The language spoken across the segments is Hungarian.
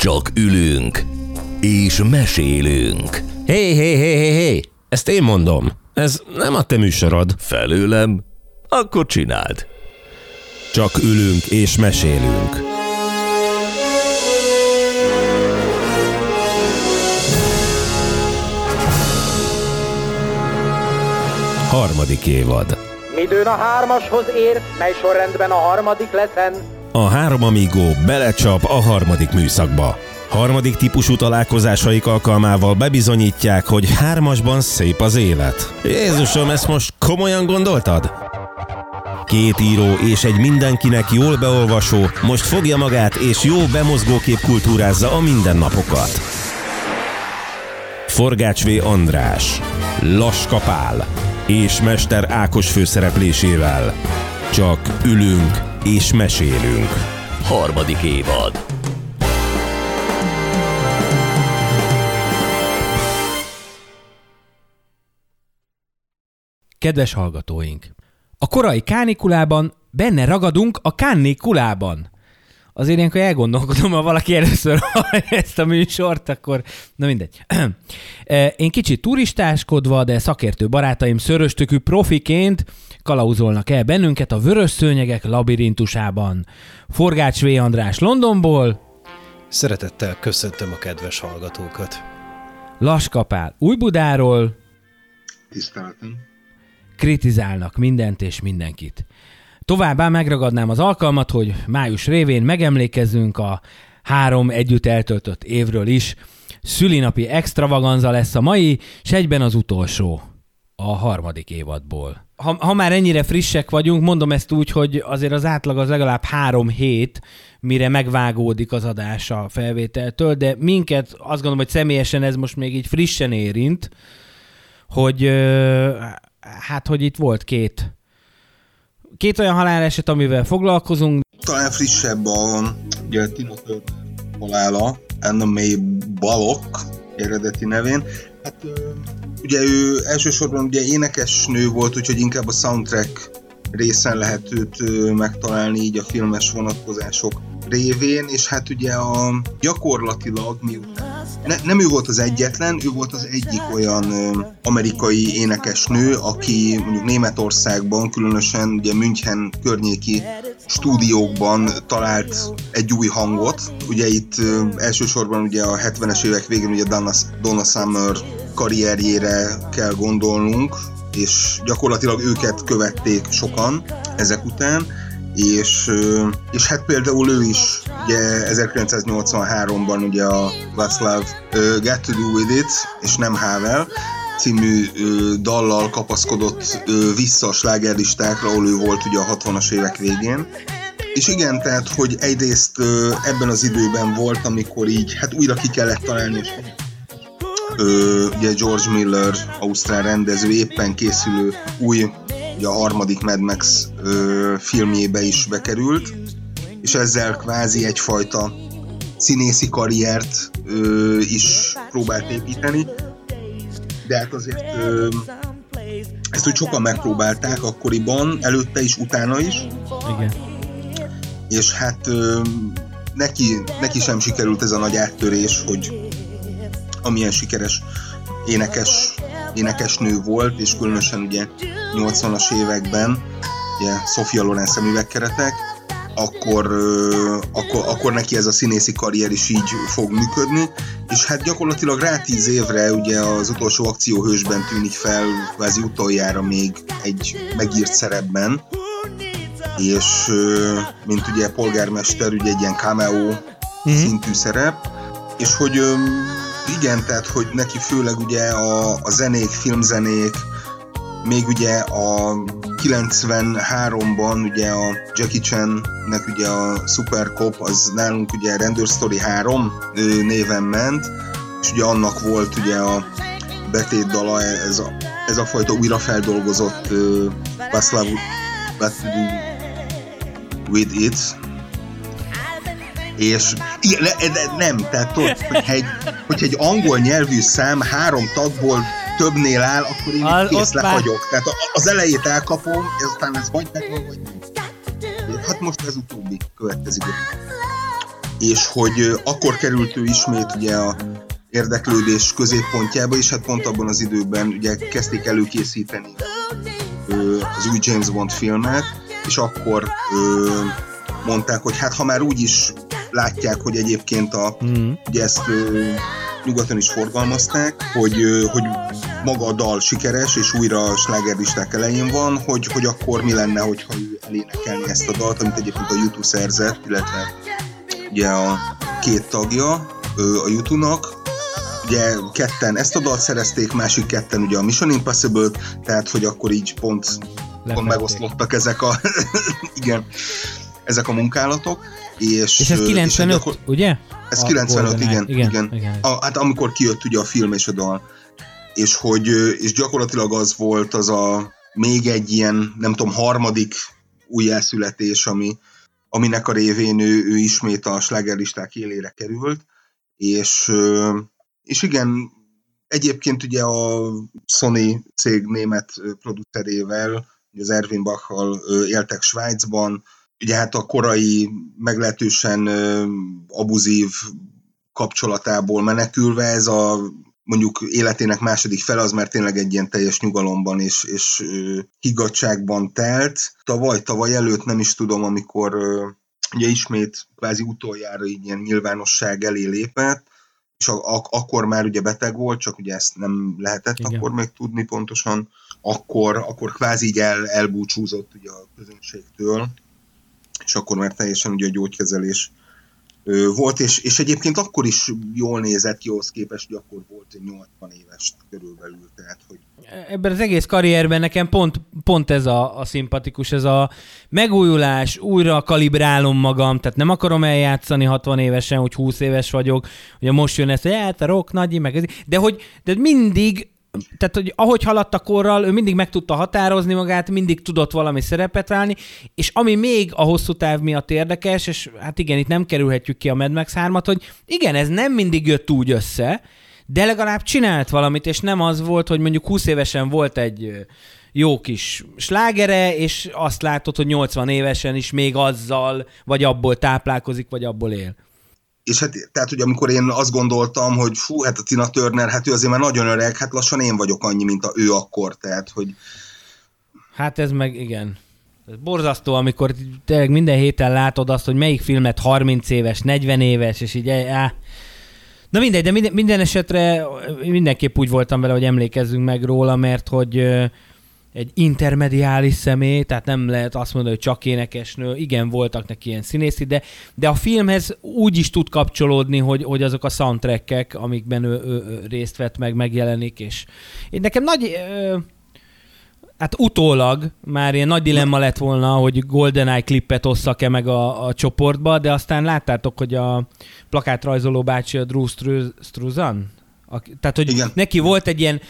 Csak ülünk és mesélünk. Hé, hé, hé, hé, hé! Ezt én mondom. Ez nem a te műsorod. Felőlem? Akkor csináld. Csak ülünk és mesélünk. Harmadik évad. Midőn a hármashoz ér, mely sorrendben a harmadik leszen. A három amigó belecsap a harmadik műszakba. Harmadik típusú találkozásaik alkalmával bebizonyítják, hogy hármasban szép az élet. Jézusom, ezt most komolyan gondoltad? Két író és egy mindenkinek jól beolvasó most fogja magát és jó bemozgókép kultúrázza a mindennapokat. Forgács V. András, Laska Pál és Mester Ákos főszereplésével. Csak ülünk és mesélünk. Harmadik évad. Kedves hallgatóink! A korai kánikulában benne ragadunk a kánikulában. Azért ilyenkor elgondolkodom, ha valaki először hallja ezt a műsort, akkor na mindegy. E, Én kicsit turistáskodva, de szakértő barátaim szöröstökű profiként kalauzolnak el bennünket a vörös szőnyegek labirintusában. Forgács V. András Londonból, Szeretettel köszöntöm a kedves hallgatókat. Laskapál Újbudáról, Tiszteltem. kritizálnak mindent és mindenkit. Továbbá megragadnám az alkalmat, hogy május révén megemlékezzünk a három együtt eltöltött évről is. Szülinapi extravaganza lesz a mai, és egyben az utolsó a harmadik évadból. Ha, ha már ennyire frissek vagyunk, mondom ezt úgy, hogy azért az átlag az legalább három hét, mire megvágódik az adás a felvételtől, de minket azt gondolom, hogy személyesen ez most még így frissen érint, hogy hát, hogy itt volt két két olyan haláleset, amivel foglalkozunk, Talán frissebb a ugye, Tina Turner halála, Anna May Balok eredeti nevén. Hát ugye ő elsősorban ugye énekesnő volt, úgyhogy inkább a soundtrack részen lehet őt megtalálni így a filmes vonatkozások révén, és hát ugye a gyakorlatilag miután ne, nem ő volt az egyetlen, ő volt az egyik olyan ö, amerikai énekesnő, aki mondjuk Németországban, különösen ugye München környéki stúdiókban talált egy új hangot. Ugye itt ö, elsősorban ugye a 70-es évek végén ugye Donna, Donna Summer karrierjére kell gondolnunk, és gyakorlatilag őket követték sokan ezek után, és, és hát például ő is ugye 1983-ban ugye a Václav Got to Do With It, és nem Havel, című ö, dallal kapaszkodott ö, vissza a slágerlistákra, ahol ő volt ugye a 60-as évek végén. És igen, tehát, hogy egyrészt ö, ebben az időben volt, amikor így, hát újra ki kellett találni, és ö, ugye George Miller, ausztrál rendező éppen készülő új, ugye a harmadik Mad Max ö, filmjébe is bekerült, és ezzel kvázi egyfajta színészi karriert ö, is próbált építeni, de hát azért ö, ezt úgy sokan megpróbálták akkoriban, előtte is, utána is, igen. és hát ö, neki, neki sem sikerült ez a nagy áttörés, hogy amilyen sikeres énekes, énekesnő volt, és különösen ugye 80-as években, ugye Sofia Loren szemüvegkeretek, akkor, akkor, akkor neki ez a színészi karrier is így fog működni, és hát gyakorlatilag rá tíz évre ugye az utolsó akcióhősben tűnik fel, kvázi utoljára még egy megírt szerepben, és mint ugye polgármester, ugye egy ilyen cameo szintű szerep, és hogy igen, tehát hogy neki főleg ugye a, a zenék, filmzenék, még ugye a 93-ban ugye a Jackie Chan-nek ugye a Super Cop, az nálunk ugye Rendőr Story 3 ö, néven ment, és ugye annak volt ugye a betétdala, ez a, ez a fajta újrafeldolgozott ö, Václav With It, és ne- de nem, tehát tudod, hogyha egy, hogyha egy angol nyelvű szám három tagból többnél áll, akkor én Az- kész már- lehagyok. Tehát az elejét elkapom, ezután ez vagy megvan, vagy. Hát most ez utóbbi következik. és hogy akkor került ő ismét ugye a érdeklődés középpontjába, és hát pont abban az időben ugye kezdték előkészíteni az új James Bond filmet, és akkor ö, mondták, hogy hát ha már úgy is látják, hogy egyébként a, Mm. ugye ezt ö, nyugaton is forgalmazták, hogy, ö, hogy maga a dal sikeres, és újra a slágerlisták elején van, hogy, hogy akkor mi lenne, hogyha ő elénekelni ezt a dalt, amit egyébként a YouTube szerzett, illetve ugye a két tagja ö, a YouTube-nak, ugye ketten ezt a dalt szerezték, másik ketten ugye a Mission Impossible-t, tehát hogy akkor így pont, pont megoszlottak ezek a, igen, ezek a munkálatok. És, És ez ö, 95, gyakor- ugye? ez A 95, GoldenEye. igen, igen. igen. igen. A, hát amikor kijött ugye a film és a dal. És hogy és gyakorlatilag az volt az a még egy ilyen, nem tudom, harmadik újjászületés, ami, aminek a révén ő, ő ismét a slágerlisták élére került, és, és igen, egyébként ugye a Sony cég német producerével, az Erwin Bachal éltek Svájcban, ugye hát a korai, meglehetősen abuzív kapcsolatából menekülve ez a mondjuk életének második fele az már tényleg egy ilyen teljes nyugalomban és, és higgadságban telt. Tavaly, tavaly előtt nem is tudom, amikor ugye ismét kvázi utoljára így ilyen nyilvánosság elé lépett, és a, a, akkor már ugye beteg volt, csak ugye ezt nem lehetett. Igen. akkor még tudni pontosan, akkor, akkor kvázi így el, elbúcsúzott ugye a közönségtől, és akkor már teljesen ugye a gyógykezelés volt, és, és egyébként akkor is jól nézett ki ahhoz képest, hogy akkor volt egy 80 éves körülbelül, tehát hogy ebben az egész karrierben nekem pont, pont ez a, a szimpatikus, ez a megújulás, újra kalibrálom magam, tehát nem akarom eljátszani 60 évesen, hogy 20 éves vagyok, ugye most jön ez, hogy hát a rock nagyi, meg ez, de hogy de mindig tehát, hogy ahogy haladt a korral, ő mindig meg tudta határozni magát, mindig tudott valami szerepet válni, és ami még a hosszú táv miatt érdekes, és hát igen, itt nem kerülhetjük ki a Mad Max 3 hogy igen, ez nem mindig jött úgy össze, de legalább csinált valamit, és nem az volt, hogy mondjuk 20 évesen volt egy jó kis slágere, és azt látod, hogy 80 évesen is még azzal, vagy abból táplálkozik, vagy abból él. És hát, tehát, hogy amikor én azt gondoltam, hogy fú, hát a Tina Turner, hát ő azért már nagyon öreg, hát lassan én vagyok annyi, mint a ő akkor, tehát, hogy Hát ez meg, igen. Ez borzasztó, amikor tényleg minden héten látod azt, hogy melyik filmet 30 éves, 40 éves, és így á. Na mindegy, de minden, minden esetre mindenképp úgy voltam vele, hogy emlékezzünk meg róla, mert hogy egy intermediális személy, tehát nem lehet azt mondani, hogy csak énekesnő, igen, voltak neki ilyen színészi, de, de a filmhez úgy is tud kapcsolódni, hogy, hogy azok a soundtrackek, amikben ő, ő, ő részt vett meg, megjelenik, és én nekem nagy... Ö, Hát utólag már ilyen nagy dilemma lett volna, hogy GoldenEye klippet osszak-e meg a, a csoportba, de aztán láttátok, hogy a plakátrajzoló bácsi a Drew Stru- Struzan? A, tehát, hogy Igen. neki volt egy ilyen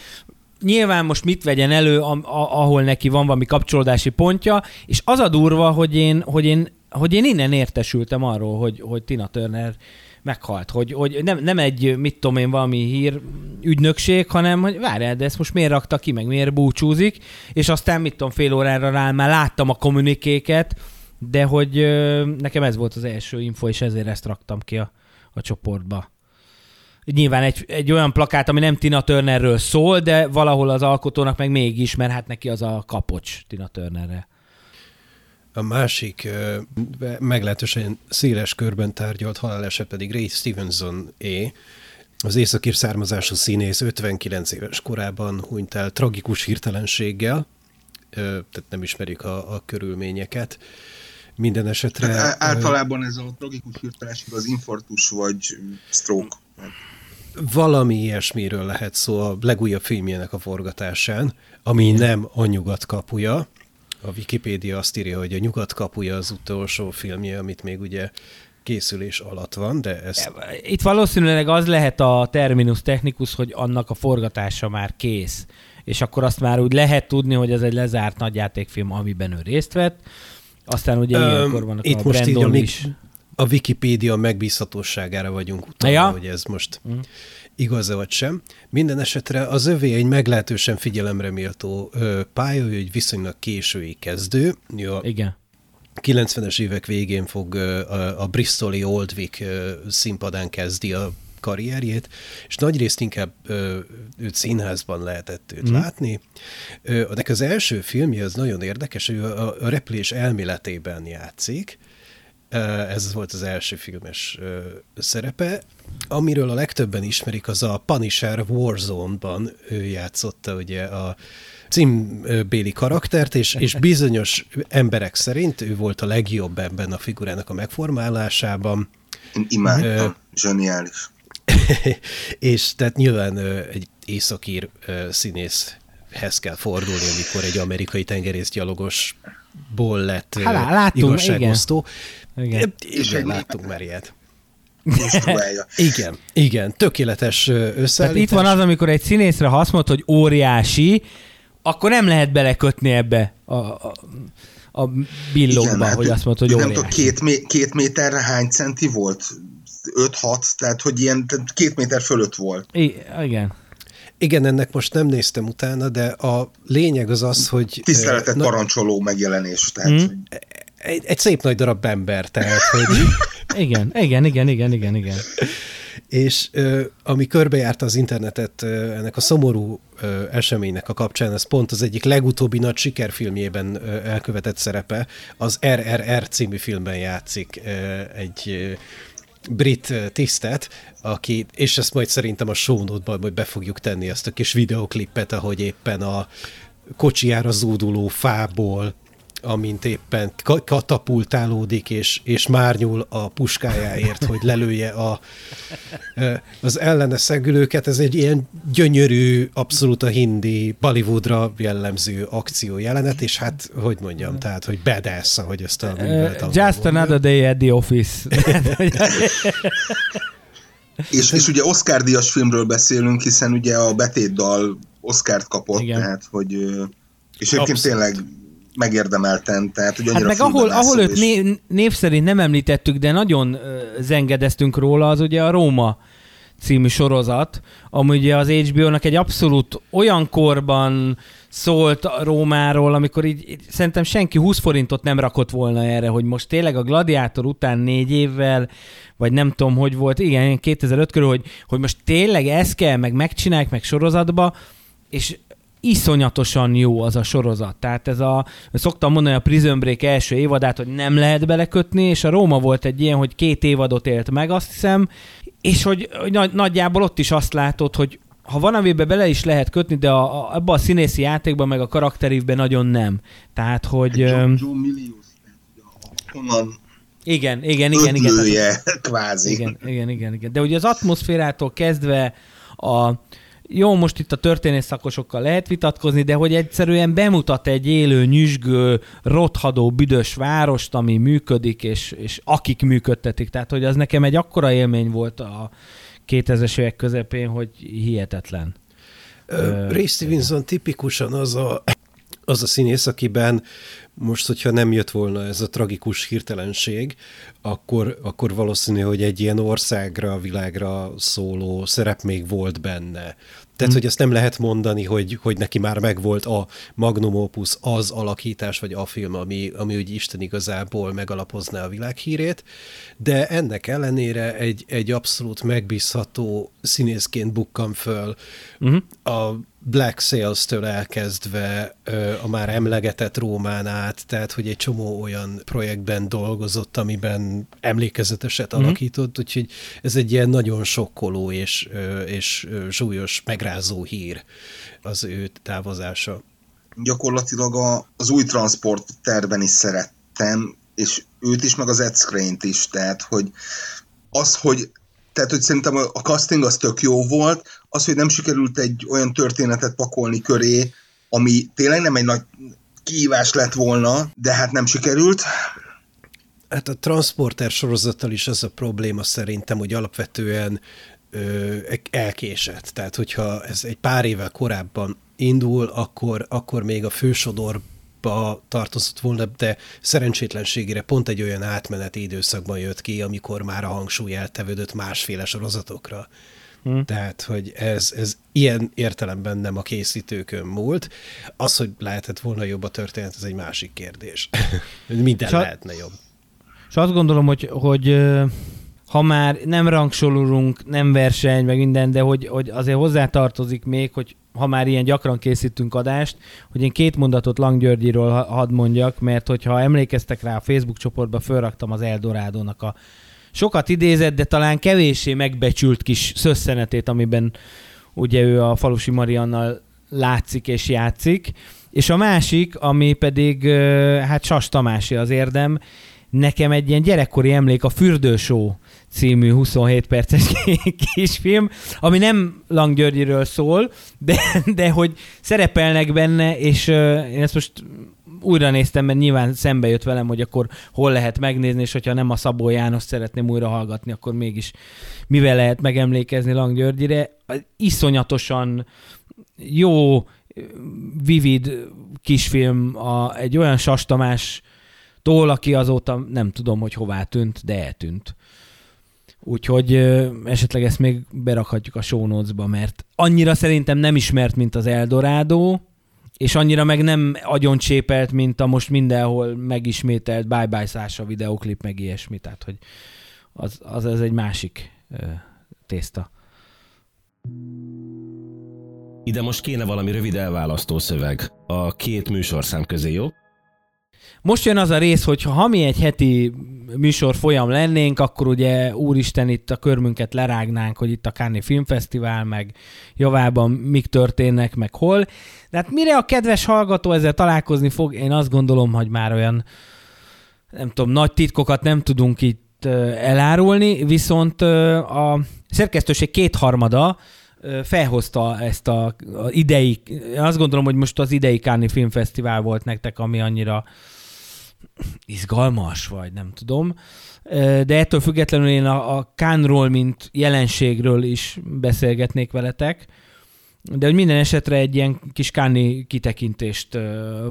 nyilván most mit vegyen elő, a, a, ahol neki van valami kapcsolódási pontja, és az a durva, hogy én, hogy én, hogy én innen értesültem arról, hogy, hogy Tina Turner meghalt, hogy, hogy nem, nem egy, mit tudom én, valami hír ügynökség, hanem, hogy várjál, de ezt most miért rakta ki, meg miért búcsúzik, és aztán, mit tudom, fél órára rá már láttam a kommunikéket, de hogy nekem ez volt az első info, és ezért ezt raktam ki a, a csoportba. Nyilván egy, egy olyan plakát, ami nem Tina Turnerről szól, de valahol az alkotónak meg mégis, mert hát neki az a kapocs Tina Turnerre. A másik meglehetősen széles körben tárgyalt haláleset pedig Ray Stevenson é. Az északír származású színész 59 éves korában hunyt el tragikus hirtelenséggel, tehát nem ismerik a, a körülményeket. Minden esetre... hát á- általában ez a tragikus hirtelenség az infarktus vagy stroke. Valami ilyesmiről lehet szó a legújabb filmjének a forgatásán, ami nem a nyugat kapuja. A Wikipédia azt írja, hogy a nyugat kapuja az utolsó filmje, amit még ugye készülés alatt van, de ezt Itt valószínűleg az lehet a terminus technikus, hogy annak a forgatása már kész. És akkor azt már úgy lehet tudni, hogy ez egy lezárt nagyjátékfilm, amiben ő részt vett. Aztán ugye Öm, ilyenkor vannak itt a most így, Brandon is. A Wikipédia megbízhatóságára vagyunk utalva, Ja. hogy ez most Mm. igaz-e vagy sem. Minden esetre az övé egy meglehetősen figyelemre méltó pálya, ő egy viszonylag késői kezdő. A Igen. 90-es évek végén fog a, a Bristoli Old Vic színpadán kezdi a karrierjét, és nagyrészt inkább ö, őt színházban lehetett őt mm. látni. Ö, az első filmje az nagyon érdekes, hogy a, a replés elméletében játszik, ez volt az első filmes szerepe. Amiről a legtöbben ismerik, az a Punisher Warzone-ban ő játszotta ugye a címbéli karaktert, és, és bizonyos emberek szerint ő volt a legjobb ebben a figurának a megformálásában. Én imádtam, zseniális. és tehát nyilván egy északír színészhez kell fordulni, amikor egy amerikai tengerészgyalogosból lett hát, látunk, igazságosztó. Igen. Igen. Igen, láttunk már ilyet. igen, igen, tökéletes összeállítás. Tehát itt van az, amikor egy színészre ha azt mondod, hogy óriási, akkor nem lehet belekötni ebbe a, a, a billogba, igen, hogy hát azt mondod, hogy óriási. Nem tudom, két, két méterre hány centi volt? 5-6, tehát hogy ilyen tehát két méter fölött volt. I- igen. Igen, ennek most nem néztem utána, de a lényeg az az, hogy... Tiszteletet na, parancsoló megjelenés. Tehát, hmm. Egy, egy szép nagy darab ember, tehát, hogy... igen, igen, igen, igen, igen, igen. És ö, ami körbejárta az internetet ö, ennek a szomorú ö, eseménynek a kapcsán, ez pont az egyik legutóbbi nagy sikerfilmjében ö, elkövetett szerepe, az RRR című filmben játszik ö, egy ö, brit tisztet, aki, és ezt majd szerintem a show note-ban majd be fogjuk tenni azt a kis videoklipet, ahogy éppen a kocsijára zúduló fából amint éppen katapultálódik, és, és márnyul a puskájáért, hogy lelője a, az ellene szegülőket. Ez egy ilyen gyönyörű, abszolút a hindi Bollywoodra jellemző akció jelenet, és hát, hogy mondjam, tehát, hogy badass, ahogy ezt a uh, Just another day at the office. és, és ugye Oscar díjas filmről beszélünk, hiszen ugye a betétdal Oscárt kapott, Igen. tehát, hogy és egyébként tényleg megérdemelten, tehát hogy Hát meg ahol, ahol őt név, név szerint nem említettük, de nagyon zengedeztünk róla, az ugye a Róma című sorozat, ami ugye az HBO-nak egy abszolút olyan korban szólt a Rómáról, amikor így, így szerintem senki 20 forintot nem rakott volna erre, hogy most tényleg a Gladiátor után négy évvel, vagy nem tudom, hogy volt, igen, 2005 körül, hogy, hogy most tényleg ezt kell, meg megcsinálják, meg sorozatba, és iszonyatosan jó az a sorozat. Tehát ez a, szoktam mondani a Prison Break első évadát, hogy nem lehet belekötni, és a Róma volt egy ilyen, hogy két évadot élt meg, azt hiszem, és hogy, hogy nagy, nagyjából ott is azt látod, hogy ha van, amiben bele is lehet kötni, de a, a, abban a színészi játékban, meg a karakterívben nagyon nem. Tehát, hogy... John, John Milius, honnan igen, igen, igen, igen. Tehát, kvázi. Igen, igen, igen, igen. De ugye az atmoszférától kezdve a, jó, most itt a történész szakosokkal lehet vitatkozni, de hogy egyszerűen bemutat egy élő, nyüzsgő, rothadó, büdös várost, ami működik, és, és akik működtetik. Tehát, hogy az nekem egy akkora élmény volt a 2000-es évek közepén, hogy hihetetlen. Ray Stevenson tipikusan az a, az a színész, akiben most, hogyha nem jött volna ez a tragikus hirtelenség, akkor, akkor valószínű, hogy egy ilyen országra, világra szóló szerep még volt benne. Tehát, hmm. hogy ezt nem lehet mondani, hogy, hogy neki már megvolt a magnum opus, az alakítás, vagy a film, ami, ami úgy Isten igazából megalapozná a világhírét, de ennek ellenére egy, egy abszolút megbízható színészként bukkan föl. Uh-huh. A Black Sails-től elkezdve a már emlegetett Rómán át, tehát hogy egy csomó olyan projektben dolgozott, amiben emlékezeteset mm-hmm. alakított, úgyhogy ez egy ilyen nagyon sokkoló és, és súlyos, megrázó hír az ő távozása. Gyakorlatilag a, az új transport terben is szerettem, és őt is, meg az Ed Skrein-t is, tehát hogy az, hogy tehát, hogy szerintem a, casting az tök jó volt, az, hogy nem sikerült egy olyan történetet pakolni köré, ami tényleg nem egy nagy kihívás lett volna, de hát nem sikerült. Hát a Transporter sorozattal is az a probléma szerintem, hogy alapvetően elkésett. Tehát, hogyha ez egy pár évvel korábban indul, akkor, akkor még a fősodor tartozott volna, de szerencsétlenségére pont egy olyan átmeneti időszakban jött ki, amikor már a hangsúly eltevődött másféle sorozatokra. Hmm. Tehát, hogy ez, ez ilyen értelemben nem a készítőkön múlt. Az, hogy lehetett volna jobb a történet, ez egy másik kérdés. Minden és lehetne jobb. És azt gondolom, hogy, hogy ha már nem rangsorolunk, nem verseny, meg minden, de hogy, hogy azért hozzátartozik még, hogy ha már ilyen gyakran készítünk adást, hogy én két mondatot Lang Györgyiről hadd mondjak, mert hogyha emlékeztek rá a Facebook csoportba, fölraktam az Eldorádónak a sokat idézett, de talán kevéssé megbecsült kis szösszenetét, amiben ugye ő a Falusi Mariannal látszik és játszik. És a másik, ami pedig hát Sas Tamási az érdem, nekem egy ilyen gyerekkori emlék a Fürdősó című 27 perces kisfilm, ami nem Lang Györgyiről szól, de, de hogy szerepelnek benne, és uh, én ezt most újra néztem, mert nyilván szembe jött velem, hogy akkor hol lehet megnézni, és hogyha nem a Szabó János szeretném újra hallgatni, akkor mégis mivel lehet megemlékezni Lang Györgyire. Iszonyatosan jó, vivid kisfilm, a, egy olyan Sastamás tól, aki azóta nem tudom, hogy hová tűnt, de eltűnt. Úgyhogy esetleg ezt még berakhatjuk a show notes-ba, mert annyira szerintem nem ismert, mint az Eldorado, és annyira meg nem agyon csépelt, mint a most mindenhol megismételt Bye Bye Sasha videoklip, meg ilyesmi, tehát hogy az, az, az egy másik ö, tészta. Ide most kéne valami rövid elválasztó szöveg a két műsorszám közé, jó? Most jön az a rész, hogy ha mi egy heti műsor folyam lennénk, akkor ugye úristen itt a körmünket lerágnánk, hogy itt a Cannes Filmfesztivál, meg javában mik történnek, meg hol. De hát mire a kedves hallgató ezzel találkozni fog, én azt gondolom, hogy már olyan nem tudom, nagy titkokat nem tudunk itt elárulni, viszont a szerkesztőség kétharmada felhozta ezt a, a idei, azt gondolom, hogy most az idei Káni Filmfesztivál volt nektek, ami annyira izgalmas, vagy nem tudom. De ettől függetlenül én a, a Kánról, mint jelenségről is beszélgetnék veletek. De hogy minden esetre egy ilyen kis káni kitekintést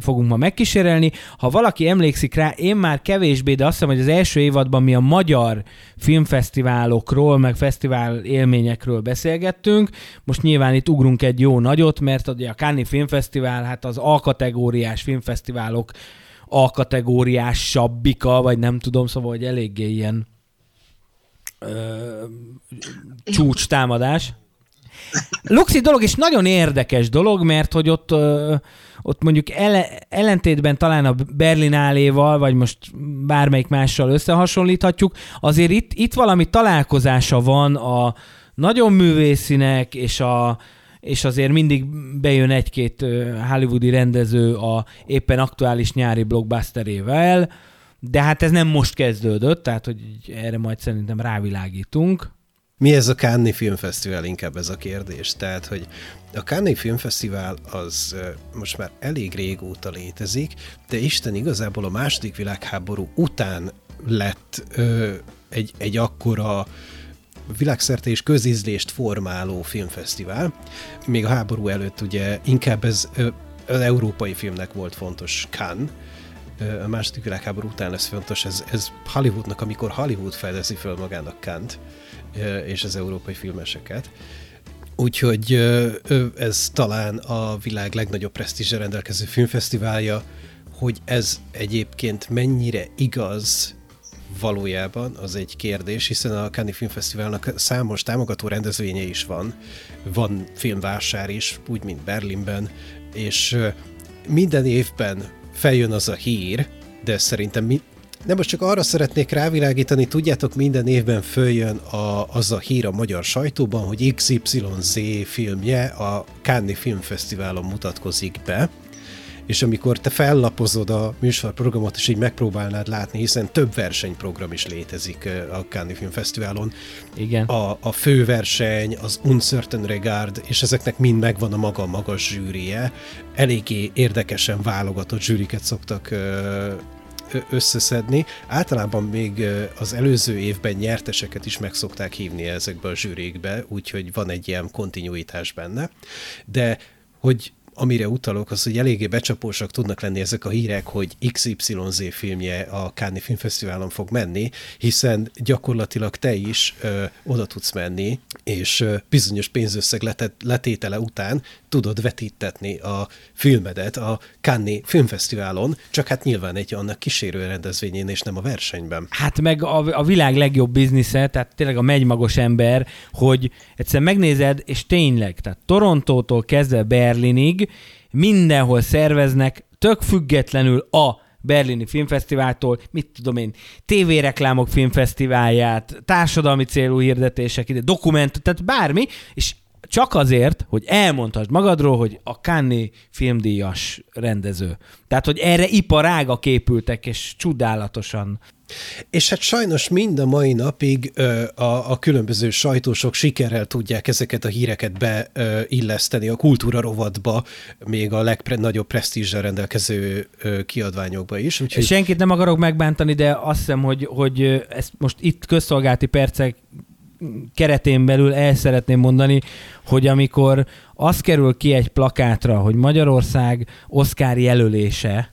fogunk ma megkísérelni. Ha valaki emlékszik rá, én már kevésbé, de azt hiszem, hogy az első évadban mi a magyar filmfesztiválokról, meg fesztivál élményekről beszélgettünk. Most nyilván itt ugrunk egy jó nagyot, mert ugye a Káni Filmfesztivál, hát az A-kategóriás filmfesztiválok A-kategóriás sabbika, vagy nem tudom, szóval, hogy eléggé ilyen ö, csúcs támadás. Luxi dolog, és nagyon érdekes dolog, mert hogy ott, ö, ott mondjuk ele, ellentétben talán a Berlináléval, vagy most bármelyik mással összehasonlíthatjuk, azért itt, itt valami találkozása van a nagyon művészinek és a, és azért mindig bejön egy-két hollywoodi rendező a éppen aktuális nyári blockbusterével, de hát ez nem most kezdődött, tehát hogy erre majd szerintem rávilágítunk. Mi ez a Cannes Filmfesztivál, inkább ez a kérdés. Tehát, hogy a Cannes Filmfesztivál az most már elég régóta létezik, de Isten igazából a második világháború után lett ö, egy, egy akkora világszerte és közízlést formáló filmfesztivál. Még a háború előtt ugye inkább ez az európai filmnek volt fontos Cannes, a második világháború után lesz fontos, ez, ez Hollywoodnak, amikor Hollywood fedezi föl magának Kant és az európai filmeseket. Úgyhogy ez talán a világ legnagyobb presztízse rendelkező filmfesztiválja, hogy ez egyébként mennyire igaz valójában az egy kérdés, hiszen a Cannes Filmfesztiválnak számos támogató rendezvénye is van. Van filmvásár is, úgy, mint Berlinben, és minden évben feljön az a hír, de szerintem mi, nem most csak arra szeretnék rávilágítani, tudjátok, minden évben följön a, az a hír a magyar sajtóban, hogy XYZ filmje a Cannes Filmfesztiválon mutatkozik be, és amikor te fellapozod a műsorprogramot, és így megpróbálnád látni, hiszen több versenyprogram is létezik a Cannes Film Fesztiválon. Igen. A, a főverseny, az Uncertain Regard, és ezeknek mind megvan a maga magas zsűrie. Eléggé érdekesen válogatott zsűriket szoktak összeszedni. Általában még az előző évben nyerteseket is meg szokták hívni ezekbe a zsűrékbe, úgyhogy van egy ilyen kontinuitás benne. De hogy amire utalok, az, hogy eléggé becsapósak tudnak lenni ezek a hírek, hogy XYZ filmje a Cannes Filmfesztiválon fog menni, hiszen gyakorlatilag te is ö, oda tudsz menni, és ö, bizonyos pénzösszeg letet, letétele után tudod vetítetni a filmedet a Cannes Filmfesztiválon, csak hát nyilván egy annak kísérő rendezvényén, és nem a versenyben. Hát meg a, a világ legjobb biznisze, tehát tényleg a megymagos ember, hogy egyszer megnézed, és tényleg, tehát Torontótól kezdve Berlinig mindenhol szerveznek, tök függetlenül a Berlini Filmfesztiváltól, mit tudom én, tévéreklámok filmfesztiválját, társadalmi célú hirdetések, ide, dokument, tehát bármi, és csak azért, hogy elmondhassd magadról, hogy a Cannes filmdíjas rendező. Tehát, hogy erre iparágak épültek, és csodálatosan és hát sajnos mind a mai napig ö, a, a különböző sajtósok sikerrel tudják ezeket a híreket beilleszteni a kultúra rovatba, még a legnagyobb presztízsel rendelkező ö, kiadványokba is. Úgyhogy... Senkit nem akarok megbántani, de azt hiszem, hogy, hogy ezt most itt közszolgálti percek keretén belül el szeretném mondani, hogy amikor az kerül ki egy plakátra, hogy Magyarország Oscar jelölése,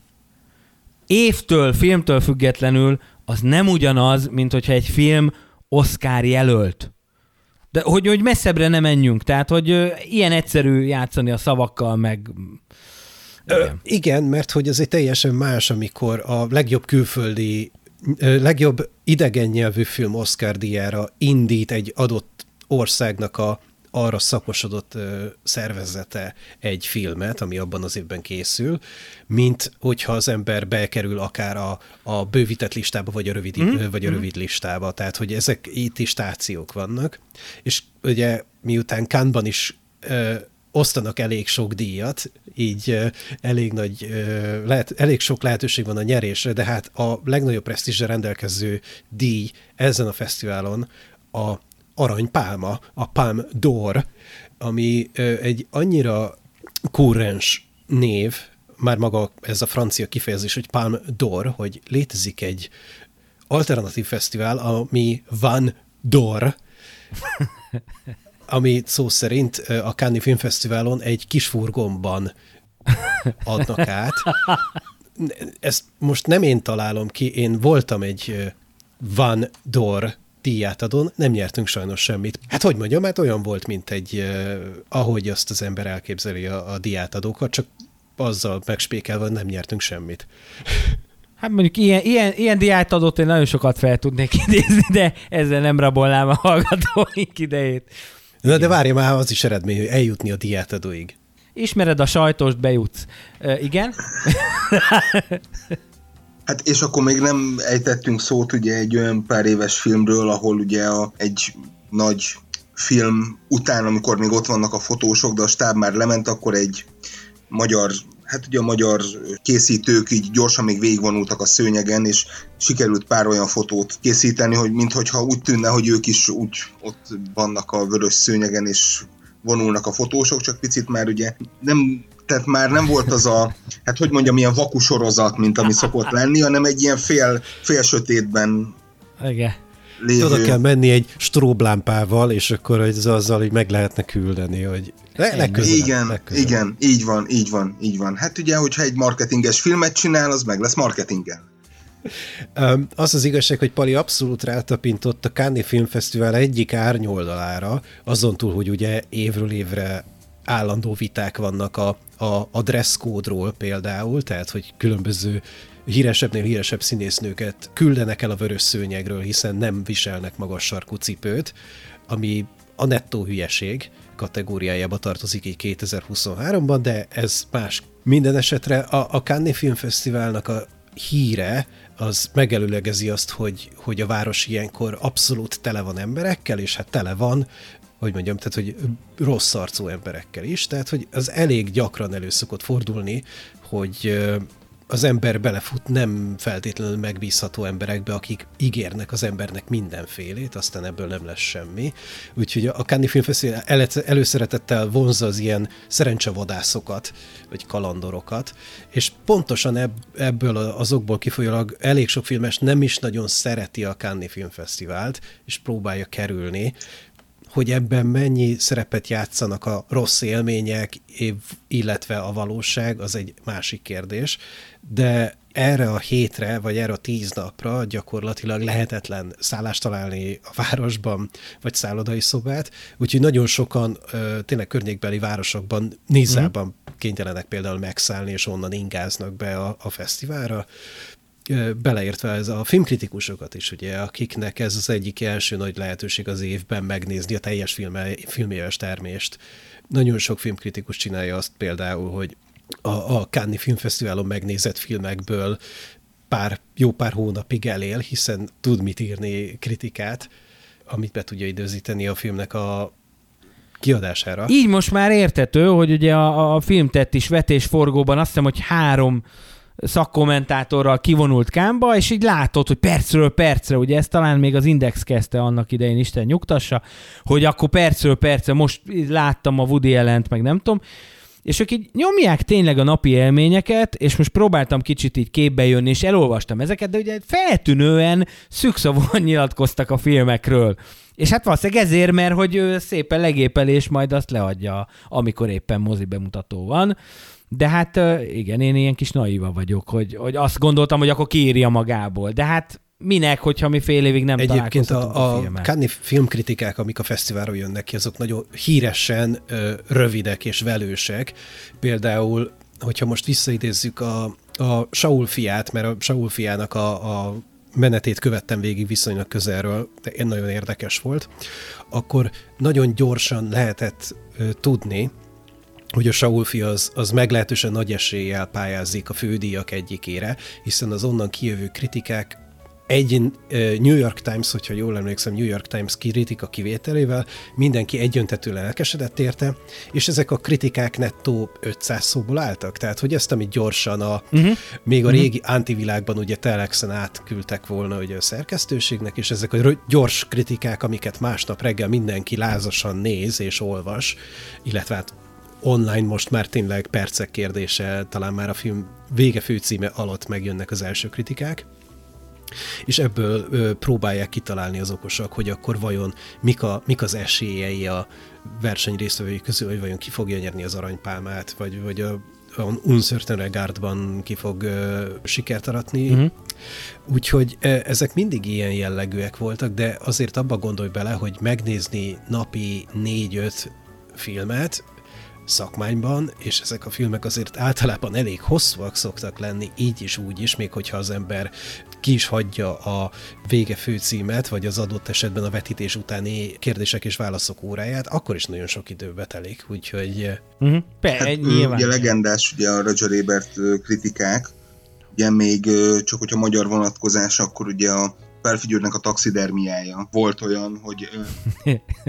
évtől, filmtől függetlenül az nem ugyanaz, mint hogyha egy film Oscar jelölt. De hogy, hogy messzebbre nem menjünk, tehát hogy ö, ilyen egyszerű játszani a szavakkal, meg... Igen. Ö, igen, mert hogy ez egy teljesen más, amikor a legjobb külföldi, ö, legjobb idegen nyelvű film Oscar díjára indít egy adott országnak a arra szakosodott szervezete egy filmet, ami abban az évben készül, mint hogyha az ember bekerül akár a, a bővített listába, vagy a, rövid, mm. vagy a rövid listába. Tehát, hogy ezek itt is stációk vannak. És ugye miután Kánban is ö, osztanak elég sok díjat, így ö, elég nagy, ö, lehet, elég sok lehetőség van a nyerésre, de hát a legnagyobb presztízsre rendelkező díj ezen a fesztiválon a aranypálma, a Palm d'Or, ami egy annyira kúrens név, már maga ez a francia kifejezés, hogy Palm d'Or, hogy létezik egy alternatív fesztivál, ami Van d'Or, ami szó szerint a Cannes Filmfesztiválon egy kis furgonban adnak át. Ezt most nem én találom ki, én voltam egy Van d'Or díjátadón nem nyertünk sajnos semmit. Hát hogy mondjam, hát olyan volt, mint egy, eh, ahogy azt az ember elképzeli a, a diátadókat, csak azzal megspékelve nem nyertünk semmit. Hát mondjuk ilyen, ilyen, ilyen diátadót én nagyon sokat fel tudnék idézni, de ezzel nem rabolnám a hallgatóink idejét. Na de várj már, az is eredmény, hogy eljutni a diátadóig. Ismered a sajtost, bejutsz. Uh, igen? Hát és akkor még nem ejtettünk szót ugye egy olyan pár éves filmről, ahol ugye a, egy nagy film után, amikor még ott vannak a fotósok, de a stáb már lement, akkor egy magyar, hát ugye a magyar készítők így gyorsan még végigvonultak a szőnyegen, és sikerült pár olyan fotót készíteni, hogy mintha úgy tűnne, hogy ők is úgy ott vannak a vörös szőnyegen, és vonulnak a fotósok, csak picit már ugye nem tehát már nem volt az a, hát hogy mondjam, ilyen vakusorozat, mint ami szokott lenni, hanem egy ilyen fél, fél sötétben Igen. lévő. Oda kell menni egy stróblámpával, és akkor az azzal hogy meg lehetne küldeni, hogy le, legközelebb, igen, legközelebb. igen, így van, így van, így van. Hát ugye, hogyha egy marketinges filmet csinál, az meg lesz marketingen. Um, az az igazság, hogy Pali abszolút rátapintott a Cannes Filmfesztivál egyik árnyoldalára, azon túl, hogy ugye évről évre állandó viták vannak a, a, a dresszkódról például, tehát hogy különböző híresebbnél híresebb színésznőket küldenek el a vörös szőnyegről, hiszen nem viselnek magas sarkú cipőt, ami a nettó hülyeség kategóriájába tartozik így 2023-ban, de ez más. Minden esetre a, a Cannes Filmfesztiválnak a híre az megelőlegezi azt, hogy, hogy a város ilyenkor abszolút tele van emberekkel, és hát tele van hogy mondjam, tehát hogy rossz arcú emberekkel is, tehát hogy az elég gyakran elő szokott fordulni, hogy az ember belefut nem feltétlenül megbízható emberekbe, akik ígérnek az embernek mindenfélét, aztán ebből nem lesz semmi. Úgyhogy a Cannes Filmfesztivál előszeretettel vonzza az ilyen szerencsevadászokat, vagy kalandorokat, és pontosan ebből azokból kifolyólag elég sok filmes nem is nagyon szereti a Cannes Filmfesztivált, és próbálja kerülni, hogy ebben mennyi szerepet játszanak a rossz élmények, illetve a valóság, az egy másik kérdés, de erre a hétre, vagy erre a tíz napra gyakorlatilag lehetetlen szállást találni a városban, vagy szállodai szobát, úgyhogy nagyon sokan tényleg környékbeli városokban, Nizzában mm. kénytelenek például megszállni, és onnan ingáznak be a, a fesztiválra, beleértve ez a filmkritikusokat is, ugye, akiknek ez az egyik első nagy lehetőség az évben megnézni a teljes filme, filméves termést. Nagyon sok filmkritikus csinálja azt például, hogy a, a Cannes Filmfesztiválon megnézett filmekből pár, jó pár hónapig elél, hiszen tud mit írni kritikát, amit be tudja időzíteni a filmnek a kiadására. Így most már értető, hogy ugye a, a filmtett is vetésforgóban azt hiszem, hogy három szakkommentátorral kivonult kámba, és így látod, hogy percről percre, ugye ezt talán még az Index kezdte annak idején, Isten nyugtassa, hogy akkor percről percre, most láttam a Woody jelent, meg nem tudom, és ők így nyomják tényleg a napi élményeket, és most próbáltam kicsit így képbe jönni, és elolvastam ezeket, de ugye feltűnően szükszavúan nyilatkoztak a filmekről. És hát valószínűleg ezért, mert hogy szépen legépel, és majd azt leadja, amikor éppen mozi bemutató van. De hát igen, én ilyen kis naíva vagyok, hogy, hogy azt gondoltam, hogy akkor kiírja magából. De hát minek, hogyha mi fél évig nem Egyébként a, a, a Cannes filmkritikák, amik a fesztiválról jönnek ki, azok nagyon híresen ö, rövidek és velősek. Például, hogyha most visszaidézzük a, a Saul fiát, mert a Saul fiának a, a menetét követtem végig viszonylag közelről, de nagyon érdekes volt, akkor nagyon gyorsan lehetett ö, tudni, hogy a Saulfi az, az meglehetősen nagy eséllyel pályázik a fődíjak egyikére, hiszen az onnan kijövő kritikák egy New York Times, hogyha jól emlékszem, New York Times kritika kivételével mindenki egyöntetően elkesedett érte, és ezek a kritikák nettó 500 szóból álltak. Tehát, hogy ezt, amit gyorsan a, uh-huh. még a uh-huh. régi antivilágban ugye Telexen átküldtek volna ugye a szerkesztőségnek, és ezek a gyors kritikák, amiket másnap reggel mindenki lázasan néz és olvas, illetve hát online most már tényleg percek kérdése, talán már a film vége főcíme alatt megjönnek az első kritikák, és ebből ö, próbálják kitalálni az okosak, hogy akkor vajon mik, a, mik az esélyei a verseny résztvevői közül, hogy vajon ki fogja nyerni az aranypálmát, vagy, vagy a, Uncertain Regardban ki fog ö, sikert aratni. Uh-huh. Úgyhogy ö, ezek mindig ilyen jellegűek voltak, de azért abba gondolj bele, hogy megnézni napi négy-öt filmet, szakmányban, és ezek a filmek azért általában elég hosszúak szoktak lenni, így is úgy is, még hogyha az ember ki is hagyja a vége főcímet, vagy az adott esetben a vetítés utáni kérdések és válaszok óráját, akkor is nagyon sok időbe telik, úgyhogy... Uh-huh. hát, nyilván. Ugye legendás ugye a Roger Ebert kritikák, ugye még csak hogyha magyar vonatkozás, akkor ugye a Felfigyőrnek a taxidermiája volt olyan, hogy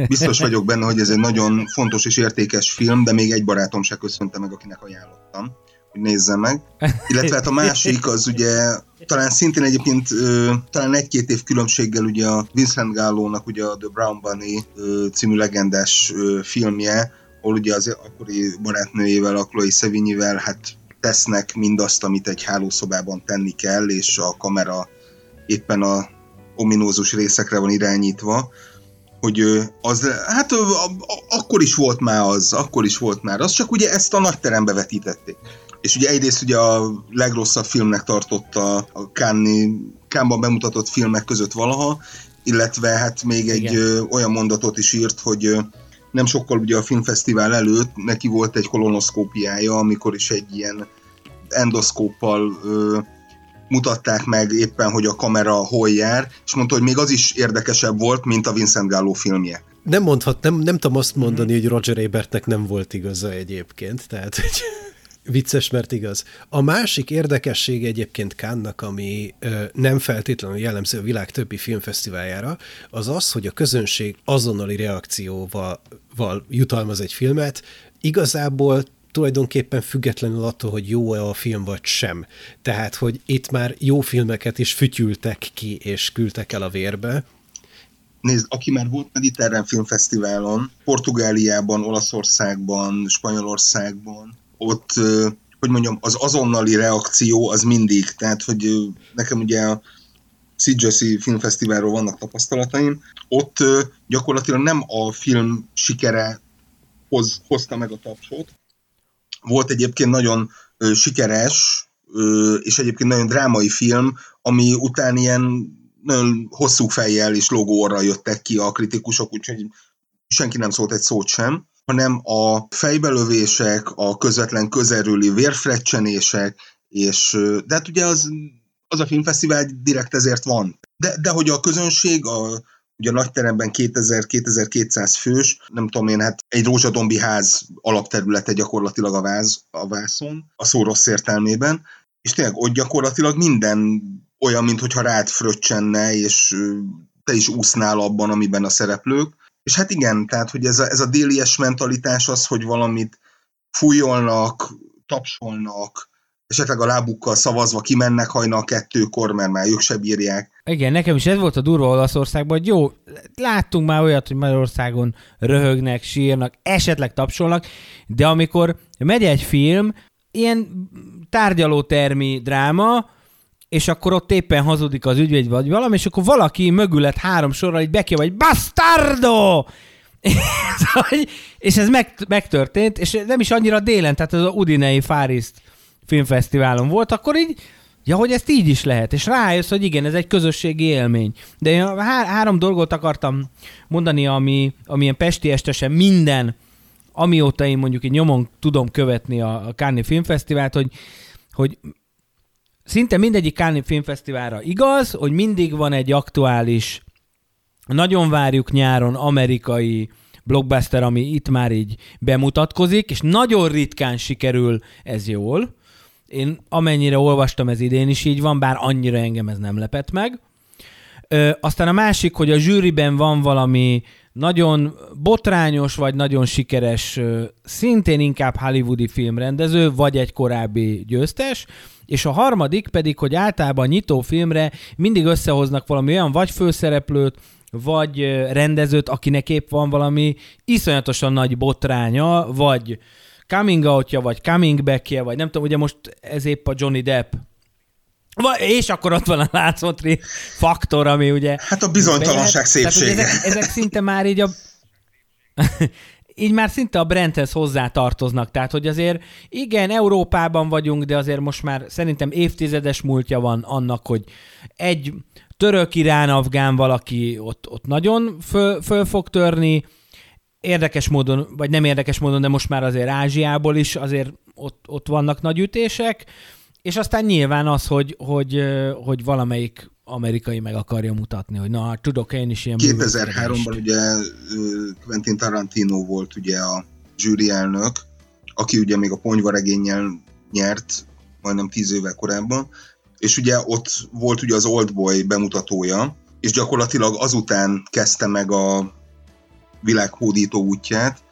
biztos vagyok benne, hogy ez egy nagyon fontos és értékes film, de még egy barátom se köszönte meg, akinek ajánlottam, hogy nézze meg. Illetve hát a másik az ugye talán szintén egyébként talán egy-két év különbséggel ugye a Vincent Gallo-nak ugye a The Brown Bunny című legendás filmje, ahol ugye az akkori barátnőjével, a Chloe Sevigny-vel hát tesznek mindazt, amit egy hálószobában tenni kell, és a kamera éppen a ominózus részekre van irányítva, hogy az, hát akkor is volt már az, akkor is volt már az, csak ugye ezt a nagy terembe vetítették. És ugye egyrészt ugye a legrosszabb filmnek tartotta a Cannes-ban bemutatott filmek között valaha, illetve hát még egy ö, olyan mondatot is írt, hogy ö, nem sokkal ugye a filmfesztivál előtt neki volt egy kolonoszkópiája, amikor is egy ilyen endoszkóppal ö, mutatták meg éppen, hogy a kamera hol jár, és mondta, hogy még az is érdekesebb volt, mint a Vincent Gallo filmje. Nem mondhat, nem, nem tudom azt mondani, hogy Roger Ebertnek nem volt igaza egyébként, tehát hogy vicces, mert igaz. A másik érdekesség egyébként Kánnak, ami ö, nem feltétlenül jellemző a világ többi filmfesztiváljára, az az, hogy a közönség azonnali reakcióval jutalmaz egy filmet, igazából tulajdonképpen függetlenül attól, hogy jó-e a film vagy sem. Tehát, hogy itt már jó filmeket is fütyültek ki, és küldtek el a vérbe. Nézd, aki már volt Mediterrán Filmfesztiválon, Portugáliában, Olaszországban, Spanyolországban, ott, hogy mondjam, az azonnali reakció az mindig, tehát, hogy nekem ugye Sitges-i filmfesztiválról vannak tapasztalataim, ott gyakorlatilag nem a film sikere hoz, hozta meg a tapsot. Volt egyébként nagyon sikeres, és egyébként nagyon drámai film, ami után ilyen nagyon hosszú fejjel és logóra jöttek ki a kritikusok, úgyhogy senki nem szólt egy szót sem, hanem a fejbelövések, a közvetlen közelüli vérfrecsenések, és de hát ugye az, az a filmfesztivál direkt ezért van. De, de hogy a közönség, a, ugye a nagyteremben 2000-2200 fős, nem tudom én, hát egy rózsadombi ház alapterülete gyakorlatilag a, váz, a vászon, a szó rossz értelmében, és tényleg ott gyakorlatilag minden olyan, mintha rád fröccsenne, és te is úsznál abban, amiben a szereplők. És hát igen, tehát, hogy ez a, ez a délies mentalitás az, hogy valamit fújolnak, tapsolnak, esetleg a lábukkal szavazva kimennek hajnal kettőkor, mert már ők se bírják. Igen, nekem is ez volt a durva Olaszországban, hogy jó, láttunk már olyat, hogy Magyarországon röhögnek, sírnak, esetleg tapsolnak, de amikor megy egy film, ilyen tárgyalótermi dráma, és akkor ott éppen hazudik az ügyvéd vagy valami, és akkor valaki mögület három sorral így bekér, vagy bastardo! és ez meg, megtörtént, és nem is annyira délen, tehát az a Udinei Fáriszt filmfesztiválon volt, akkor így, ja, hogy ezt így is lehet, és rájössz, hogy igen, ez egy közösségi élmény. De én há- három dolgot akartam mondani, ami, ami ilyen pesti estesen minden, amióta én mondjuk így nyomon tudom követni a, a Cannes Filmfesztivált, hogy, hogy szinte mindegyik Cannes Filmfesztiválra igaz, hogy mindig van egy aktuális, nagyon várjuk nyáron amerikai blockbuster, ami itt már így bemutatkozik, és nagyon ritkán sikerül ez jól. Én amennyire olvastam, ez idén is így van, bár annyira engem ez nem lepett meg. Ö, aztán a másik, hogy a zsűriben van valami nagyon botrányos, vagy nagyon sikeres, szintén inkább hollywoodi filmrendező, vagy egy korábbi győztes, és a harmadik pedig, hogy általában nyitó filmre mindig összehoznak valami olyan vagy főszereplőt, vagy rendezőt, akinek épp van valami iszonyatosan nagy botránya, vagy coming outja, vagy coming backje, vagy nem tudom, ugye most ez épp a Johnny Depp és akkor ott van a látszótri faktor, ami ugye... Hát a bizonytalanság szépsége. Tehát, ezek, ezek szinte már így a... így már szinte a brandhez hozzá tartoznak. Tehát, hogy azért igen, Európában vagyunk, de azért most már szerintem évtizedes múltja van annak, hogy egy török, irán, afgán valaki ott, ott nagyon föl, föl fog törni, érdekes módon, vagy nem érdekes módon, de most már azért Ázsiából is azért ott, ott vannak nagy ütések, és aztán nyilván az, hogy, hogy, hogy valamelyik amerikai meg akarja mutatni, hogy na, tudok én is ilyen 2003-ban ugye Quentin Tarantino volt ugye a zsűri elnök, aki ugye még a ponyvaregénnyel nyert, majdnem tíz évvel korábban, és ugye ott volt ugye az Oldboy bemutatója, és gyakorlatilag azután kezdte meg a világhódító útját,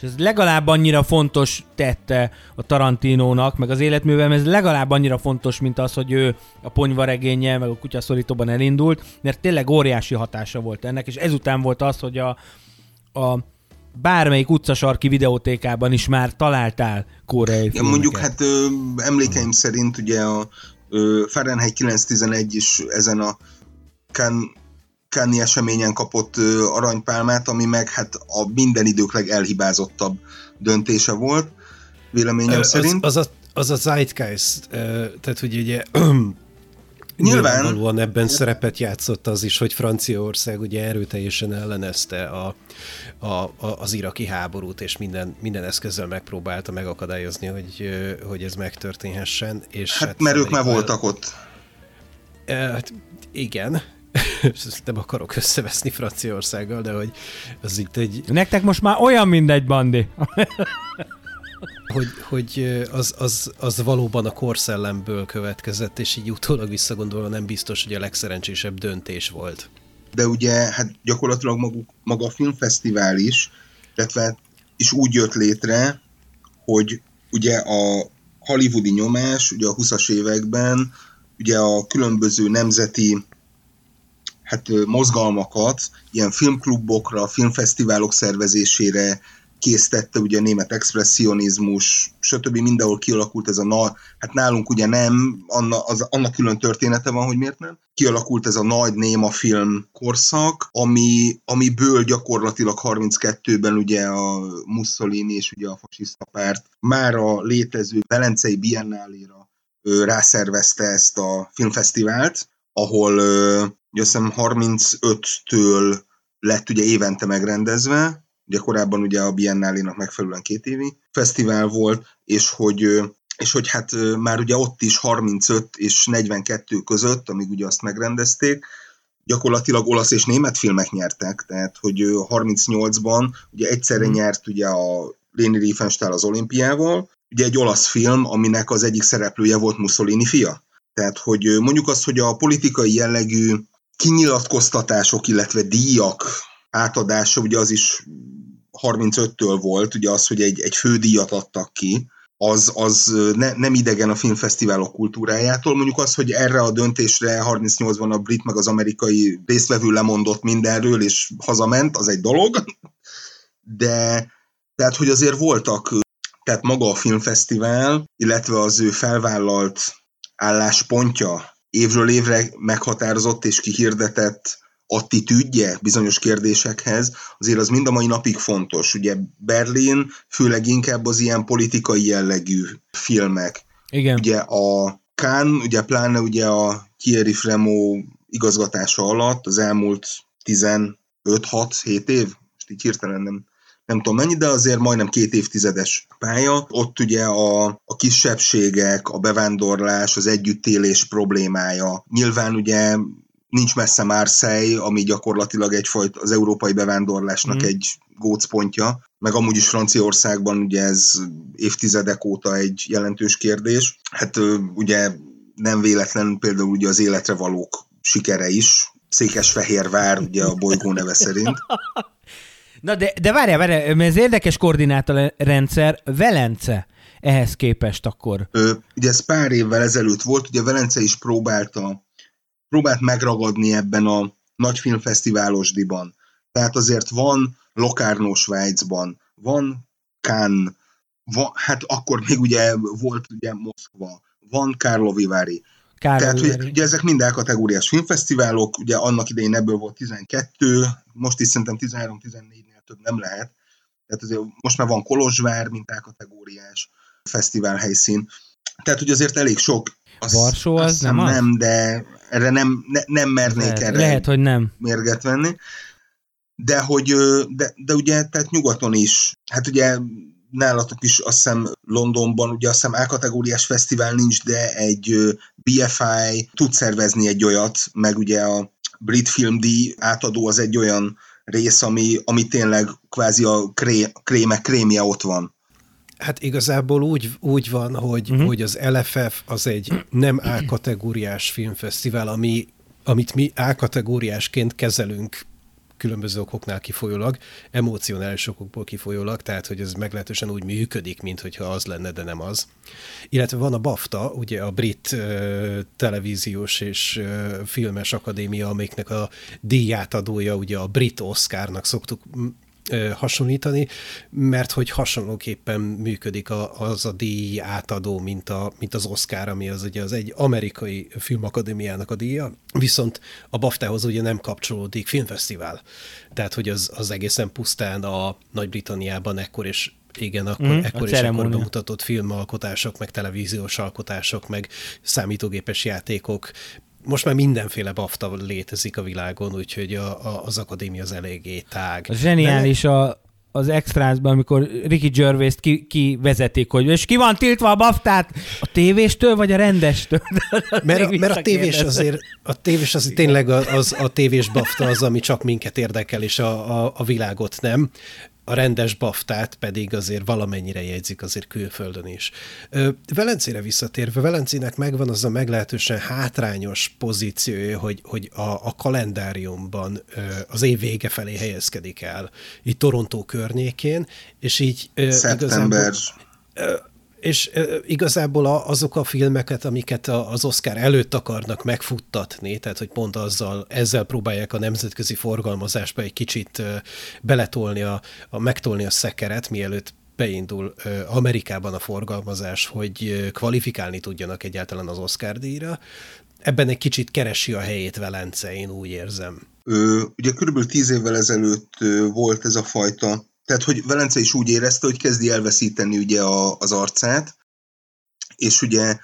és ez legalább annyira fontos tette a Tarantinónak, meg az életművem, ez legalább annyira fontos, mint az, hogy ő a ponyvaregénye, meg a kutyaszorítóban elindult, mert tényleg óriási hatása volt ennek, és ezután volt az, hogy a, a bármelyik utcasarki videótékában is már találtál koreai ja, Mondjuk hát ö, emlékeim hmm. szerint ugye a ö, Fahrenheit 911 is ezen a Cannes Cannes eseményen kapott aranypálmát, ami meg hát a minden idők legelhibázottabb döntése volt, véleményem az, szerint. Az a, az a zeitgeist, tehát hogy ugye Nyilván. Nyilvánvalóan ebben szerepet játszott az is, hogy Franciaország ugye erőteljesen ellenezte a, a, a, az iraki háborút, és minden, minden eszközzel megpróbálta megakadályozni, hogy, hogy ez megtörténhessen. És hát, hát mert ők már voltak ott. Hát igen, nem akarok összeveszni Franciaországgal, de hogy az itt egy... Nektek most már olyan mindegy, Bandi. hogy, hogy az, az, az valóban a korszellemből következett, és így utólag visszagondolva nem biztos, hogy a legszerencsésebb döntés volt. De ugye, hát gyakorlatilag maguk, maga a filmfesztivál is, illetve is úgy jött létre, hogy ugye a hollywoodi nyomás, ugye a 20-as években, ugye a különböző nemzeti hát mozgalmakat ilyen filmklubokra, filmfesztiválok szervezésére késztette, ugye a német expressionizmus, stb. mindenhol kialakult ez a nagy, hát nálunk ugye nem, anna, az, annak külön története van, hogy miért nem. Kialakult ez a nagy néma film korszak, ami, amiből gyakorlatilag 32-ben ugye a Mussolini és ugye a fasiszta párt már a létező Velencei Biennáléra rászervezte ezt a filmfesztivált, ahol ugye azt hiszem 35-től lett ugye évente megrendezve, ugye korábban ugye a Biennálénak megfelelően két évi fesztivál volt, és hogy és hogy hát már ugye ott is 35 és 42 között, amíg ugye azt megrendezték, gyakorlatilag olasz és német filmek nyertek, tehát hogy 38-ban ugye egyszerre mhm. nyert ugye a Léni Riefenstahl az olimpiával, ugye egy olasz film, aminek az egyik szereplője volt Mussolini fia. Tehát, hogy mondjuk azt, hogy a politikai jellegű kinyilatkoztatások, illetve díjak átadása, ugye az is 35-től volt, ugye az, hogy egy, egy fődíjat adtak ki, az, az ne, nem idegen a filmfesztiválok kultúrájától. Mondjuk az, hogy erre a döntésre 38-ban a brit meg az amerikai résztvevő lemondott mindenről, és hazament, az egy dolog. De tehát, hogy azért voltak, tehát maga a filmfesztivál, illetve az ő felvállalt álláspontja évről évre meghatározott és kihirdetett attitűdje bizonyos kérdésekhez, azért az mind a mai napig fontos. Ugye Berlin főleg inkább az ilyen politikai jellegű filmek. Igen. Ugye a Kán, ugye pláne ugye a Thierry Fremo igazgatása alatt az elmúlt 15-6-7 év, most így hirtelen nem, nem tudom mennyi, de azért majdnem két évtizedes pálya. Ott ugye a, a kisebbségek, a bevándorlás, az együttélés problémája. Nyilván ugye nincs messze Marseille, ami gyakorlatilag egyfajta az európai bevándorlásnak mm. egy gócpontja, meg amúgy is Franciaországban ugye ez évtizedek óta egy jelentős kérdés. Hát ugye nem véletlen például ugye az életre valók sikere is, Székesfehérvár, ugye a bolygó neve szerint. Na de, de várjál, várjál, mert ez érdekes koordinátorrendszer, Velence ehhez képest akkor. Ö, ugye ez pár évvel ezelőtt volt, ugye Velence is próbálta próbált megragadni ebben a nagy filmfesztiválosdiban. Tehát azért van Locarno Svájcban, van Cannes, van, hát akkor még ugye volt ugye Moszkva, van Carlo Vivari. Tehát, hogy ugye ezek mind kategóriás filmfesztiválok, ugye annak idején ebből volt 12, most is szerintem 13-14-nél több nem lehet. Tehát azért most már van Kolozsvár, mint kategóriás fesztivál helyszín. Tehát, hogy azért elég sok. Azt, Varsó az nem az? Nem, de erre nem, ne, nem mernék lehet, erre lehet, hogy nem. mérget venni. De hogy, de, de ugye, tehát nyugaton is, hát ugye nálatok is azt hiszem Londonban, ugye azt hiszem A-kategóriás fesztivál nincs, de egy BFI tud szervezni egy olyat, meg ugye a Brit Film díj átadó az egy olyan rész, ami, ami tényleg kvázi a kré, kréme, krémje ott van. Hát igazából úgy, úgy van, hogy, uh-huh. hogy az LFF az egy nem A-kategóriás filmfesztivál, ami, amit mi A-kategóriásként kezelünk különböző okoknál kifolyólag, emocionális okokból kifolyólag, tehát hogy ez meglehetősen úgy működik, mint hogyha az lenne, de nem az. Illetve van a BAFTA, ugye a brit uh, televíziós és uh, filmes akadémia, amiknek a díjátadója, ugye a brit Oscarnak szoktuk hasonlítani, mert hogy hasonlóképpen működik a, az a díj átadó, mint, a, mint az Oscar, ami az ugye az egy amerikai filmakadémiának a díja, viszont a BAFTA-hoz ugye nem kapcsolódik filmfesztivál. Tehát, hogy az, az egészen pusztán a Nagy-Britanniában ekkor és igen, akkor, mm, ekkor és ekkor bemutatott filmalkotások, meg televíziós alkotások, meg számítógépes játékok, most már mindenféle BAFTA létezik a világon, úgyhogy a, a, az akadémia az eléggé tág. A zseniális De... a, az extrázban, amikor Ricky Gervais-t ki, ki vezetik, hogy és ki van tiltva a baftát? A tévéstől, vagy a rendestől? mert, a, mert a tévés azért, a tévés azért tényleg az, a tévés bafta az, ami csak minket érdekel, és a, a, a világot nem a rendes baftát pedig azért valamennyire jegyzik azért külföldön is. Velencére visszatérve, Velencének megvan az a meglehetősen hátrányos pozíciója, hogy, hogy a, a kalendáriumban az év vége felé helyezkedik el, itt Torontó környékén, és így Szeptember. Igazából, És igazából azok a filmeket, amiket az Oscar előtt akarnak megfuttatni, tehát hogy pont azzal, ezzel próbálják a nemzetközi forgalmazásba egy kicsit beletolni, a, a, megtolni a szekeret, mielőtt beindul Amerikában a forgalmazás, hogy kvalifikálni tudjanak egyáltalán az Oscar díjra. Ebben egy kicsit keresi a helyét Velence, én úgy érzem. Ö, ugye körülbelül tíz évvel ezelőtt volt ez a fajta, tehát hogy Velence is úgy érezte, hogy kezdi elveszíteni ugye a, az arcát, és ugye,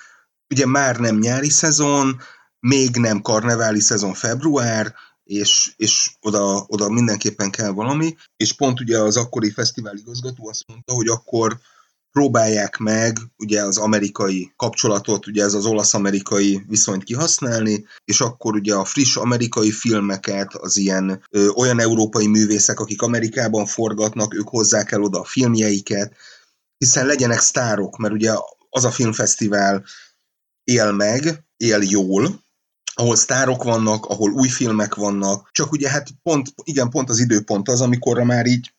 ugye már nem nyári szezon, még nem karneváli szezon február, és, és oda, oda mindenképpen kell valami, és pont ugye az akkori fesztivál igazgató azt mondta, hogy akkor próbálják meg ugye az amerikai kapcsolatot, ugye ez az olasz-amerikai viszonyt kihasználni, és akkor ugye a friss amerikai filmeket, az ilyen ö, olyan európai művészek, akik Amerikában forgatnak, ők hozzák el oda a filmjeiket, hiszen legyenek sztárok, mert ugye az a filmfesztivál él meg, él jól, ahol sztárok vannak, ahol új filmek vannak, csak ugye hát pont, igen, pont az időpont az, amikor már így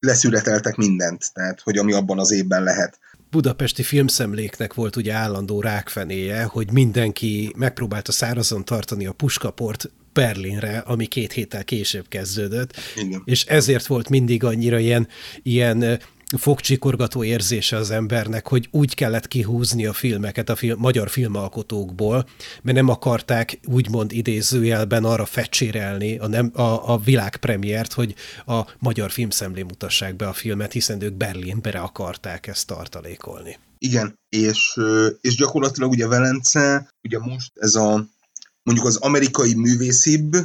leszüreteltek mindent, tehát hogy ami abban az évben lehet. Budapesti filmszemléknek volt ugye állandó rákfenéje, hogy mindenki megpróbálta szárazon tartani a puskaport Berlinre, ami két héttel később kezdődött, Igen. és ezért volt mindig annyira ilyen, ilyen fogcsikorgató érzése az embernek, hogy úgy kellett kihúzni a filmeket a film, magyar filmalkotókból, mert nem akarták úgymond idézőjelben arra fecsérelni a, nem, a, a világpremiért, hogy a magyar filmszemlé mutassák be a filmet, hiszen ők Berlinbe akarták ezt tartalékolni. Igen, és, és gyakorlatilag ugye Velence, ugye most ez a mondjuk az amerikai művészibb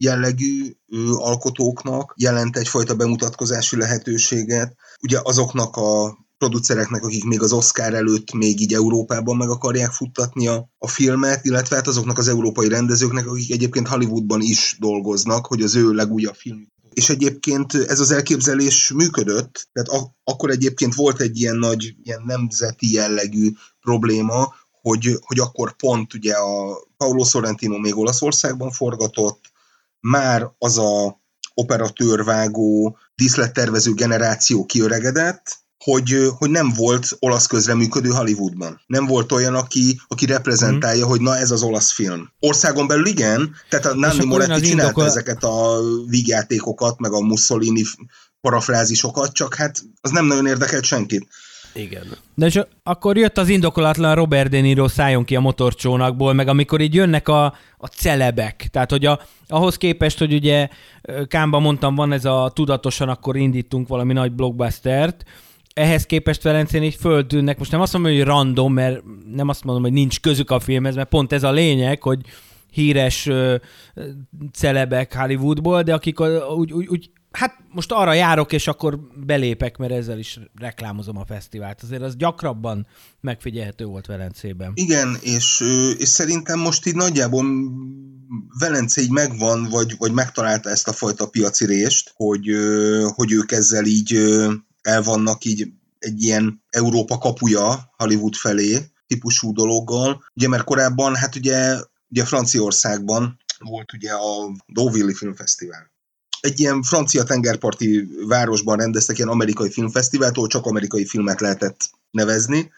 jellegű alkotóknak jelent egyfajta bemutatkozási lehetőséget. Ugye azoknak a producereknek, akik még az Oscar előtt még így Európában meg akarják futtatni a, a filmet, illetve hát azoknak az európai rendezőknek, akik egyébként Hollywoodban is dolgoznak, hogy az ő legújabb film. És egyébként ez az elképzelés működött, tehát ak- akkor egyébként volt egy ilyen nagy, ilyen nemzeti jellegű probléma, hogy, hogy akkor pont ugye a Paulo Sorrentino még Olaszországban forgatott, már az a operatőrvágó, díszlettervező generáció kiöregedett, hogy, hogy nem volt olasz közreműködő Hollywoodban. Nem volt olyan, aki, aki reprezentálja, mm. hogy na ez az olasz film. Országon belül igen, tehát a Nanni Moretti csinálta indokol... ezeket a vígjátékokat, meg a Mussolini parafrázisokat, csak hát az nem nagyon érdekelt senkit. Igen. De és akkor jött az indokolatlan Robert De Niro szálljon ki a motorcsónakból, meg amikor így jönnek a, a celebek. Tehát, hogy a, ahhoz képest, hogy ugye Kámba mondtam, van ez a tudatosan akkor indítunk valami nagy blockbustert, ehhez képest Velencén így földűnnek, most nem azt mondom, hogy random, mert nem azt mondom, hogy nincs közük a filmhez, mert pont ez a lényeg, hogy híres ö, celebek Hollywoodból, de akik úgy, úgy, úgy hát most arra járok, és akkor belépek, mert ezzel is reklámozom a fesztivált. Azért az gyakrabban megfigyelhető volt Velencében. Igen, és, és szerintem most így nagyjából Velence így megvan, vagy, vagy megtalálta ezt a fajta piaci rést, hogy, hogy ők ezzel így el vannak így egy ilyen Európa kapuja Hollywood felé típusú dologgal. Ugye, mert korábban, hát ugye, ugye Franciaországban volt ugye a Deauville Filmfesztivál egy ilyen francia tengerparti városban rendeztek ilyen amerikai filmfesztivált, ahol csak amerikai filmet lehetett nevezni,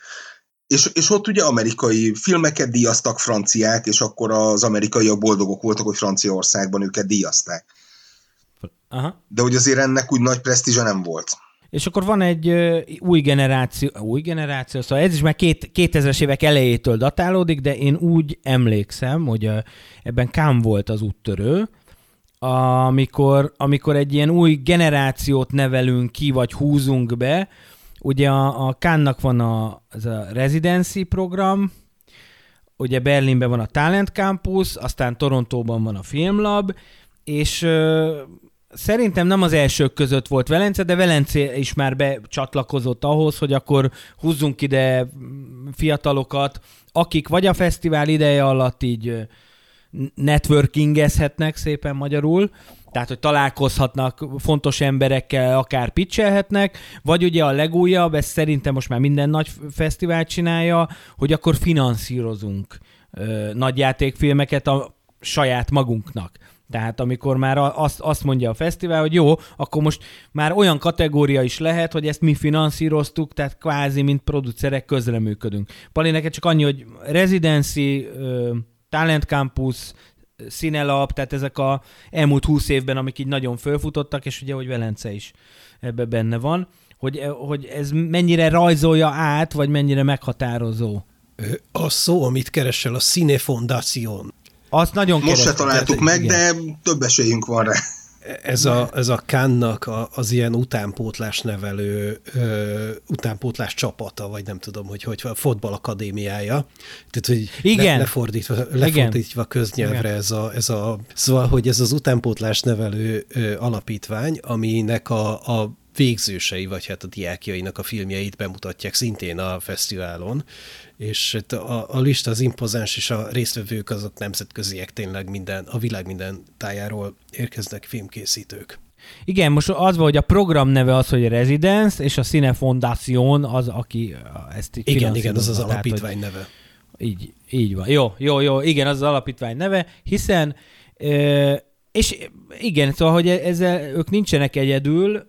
és, és ott ugye amerikai filmeket díjaztak franciák, és akkor az amerikaiak boldogok voltak, hogy Franciaországban őket díjazták. Aha. De hogy azért ennek úgy nagy presztízse nem volt. És akkor van egy uh, új generáció, új generáció, szóval ez is már két, 2000-es évek elejétől datálódik, de én úgy emlékszem, hogy uh, ebben Kám volt az úttörő, amikor, amikor egy ilyen új generációt nevelünk ki, vagy húzunk be, ugye a, a Kánnak van a, az a residency program, ugye Berlinben van a Talent Campus, aztán Torontóban van a Filmlab, és ö, szerintem nem az elsők között volt Velence, de Velence is már becsatlakozott ahhoz, hogy akkor húzzunk ide fiatalokat, akik vagy a fesztivál ideje alatt így networkingezhetnek szépen magyarul, tehát, hogy találkozhatnak fontos emberekkel, akár pitchelhetnek, vagy ugye a legújabb, ez szerintem most már minden nagy fesztivál csinálja, hogy akkor finanszírozunk ö, nagyjátékfilmeket a saját magunknak. Tehát amikor már azt, azt mondja a fesztivál, hogy jó, akkor most már olyan kategória is lehet, hogy ezt mi finanszíroztuk, tehát kvázi, mint producerek közreműködünk. Pali, neked csak annyi, hogy residency, talent campus, színelap, tehát ezek a elmúlt húsz évben, amik így nagyon fölfutottak, és ugye, hogy Velence is ebbe benne van, hogy, hogy ez mennyire rajzolja át, vagy mennyire meghatározó? A szó, amit keresel, a Cine Fondación. Azt nagyon Most se találtuk meg, igen. de több esélyünk van rá. Ez a, ez a Kannak az ilyen utánpótlás nevelő, ö, utánpótlás csapata, vagy nem tudom, hogy hogy a fotball akadémiája. Tehát, hogy Igen. Le, lefordítva, lefordítva köznyelvre Igen. ez a, ez a, szóval, hogy ez az utánpótlás nevelő ö, alapítvány, aminek a, a végzősei, vagy hát a diákjainak a filmjeit bemutatják szintén a fesztiválon, és a, a lista az impozáns, és a résztvevők azok nemzetköziek tényleg minden, a világ minden tájáról érkeznek filmkészítők. Igen, most az van, hogy a program neve az, hogy Residence, és a Cine Foundation az, aki ezt így Igen, igen, az az alapítvány tehát, neve. Így, így van. Jó, jó, jó, igen, az az alapítvány neve, hiszen és igen, szóval, hogy ezzel ők nincsenek egyedül,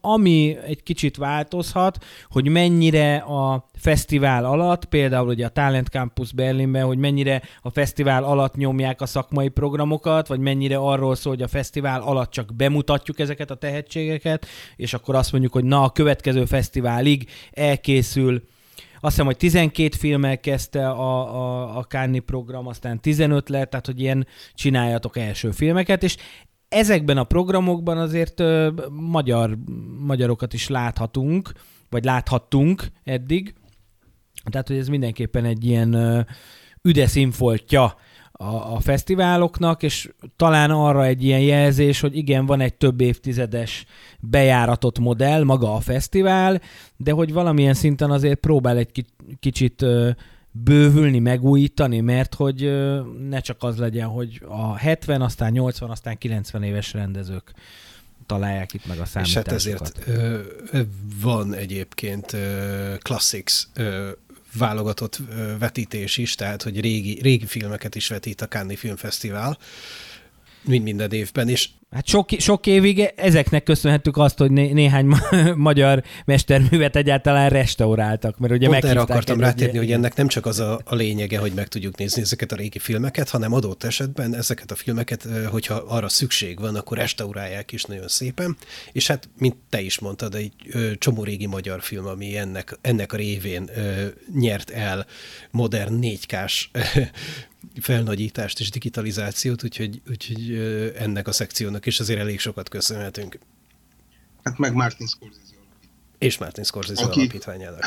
ami egy kicsit változhat, hogy mennyire a fesztivál alatt, például ugye a Talent Campus Berlinben, hogy mennyire a fesztivál alatt nyomják a szakmai programokat, vagy mennyire arról szól, hogy a fesztivál alatt csak bemutatjuk ezeket a tehetségeket, és akkor azt mondjuk, hogy na, a következő fesztiválig elkészül azt hiszem, hogy 12 filmmel kezdte a, a, a Kárni program, aztán 15 lett, tehát hogy ilyen csináljatok első filmeket, és ezekben a programokban azért ö, magyar, magyarokat is láthatunk, vagy láthattunk eddig. Tehát, hogy ez mindenképpen egy ilyen ö, üde színfoltja a, a fesztiváloknak, és talán arra egy ilyen jelzés, hogy igen, van egy több évtizedes bejáratott modell, maga a fesztivál, de hogy valamilyen szinten azért próbál egy kicsit bővülni, megújítani, mert hogy ne csak az legyen, hogy a 70, aztán 80, aztán 90 éves rendezők találják itt meg a számításokat. És hát ezért ö, van egyébként ö, Classics ö, válogatott vetítés is, tehát hogy régi, régi filmeket is vetít a Cannes Filmfesztivál, mint minden évben, és Hát sok, sok évig ezeknek köszönhetük azt, hogy né, néhány ma- magyar mesterművet egyáltalán restauráltak, mert ugye Pont erre akartam rátérni, hogy ennek nem csak az a, a lényege, hogy meg tudjuk nézni ezeket a régi filmeket, hanem adott esetben ezeket a filmeket, hogyha arra szükség van, akkor restaurálják is nagyon szépen, és hát, mint te is mondtad, egy csomó régi magyar film, ami ennek, ennek a révén nyert el modern 4K-s felnagyítást és digitalizációt, úgyhogy, úgyhogy ennek a szekciónak is azért elég sokat köszönhetünk. Hát meg Martin Scorsese És Martin Scorsese Aki, alapítványának.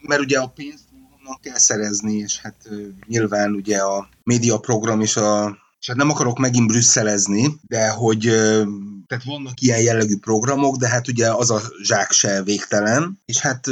Mert ugye a pénzt honnan kell szerezni, és hát nyilván ugye a média program és a és hát nem akarok megint brüsszelezni, de hogy tehát vannak ilyen jellegű programok, de hát ugye az a zsák se végtelen, és hát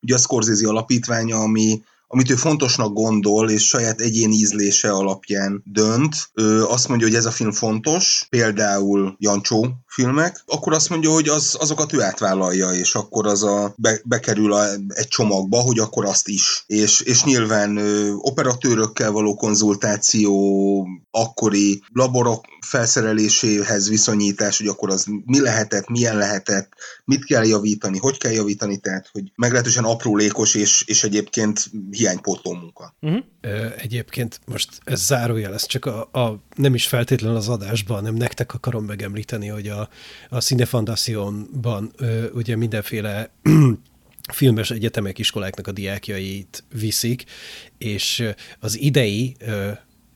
ugye a Scorsese alapítványa, ami amit ő fontosnak gondol, és saját egyéni ízlése alapján dönt, ő azt mondja, hogy ez a film fontos, például Jancsó filmek, akkor azt mondja, hogy az, azokat ő átvállalja, és akkor az a, be, bekerül a, egy csomagba, hogy akkor azt is. És, és nyilván ö, operatőrökkel való konzultáció, akkori laborok felszereléséhez viszonyítás, hogy akkor az mi lehetett, milyen lehetett, mit kell javítani, hogy kell javítani, tehát hogy meglehetősen aprólékos és, és egyébként hiánypótló munka. Uh-huh. Egyébként most ez zárójel, ez csak a, a, nem is feltétlenül az adásban, hanem nektek akarom megemlíteni, hogy a, a Cinefandationban ugye mindenféle filmes egyetemek, iskoláknak a diákjait viszik, és az idei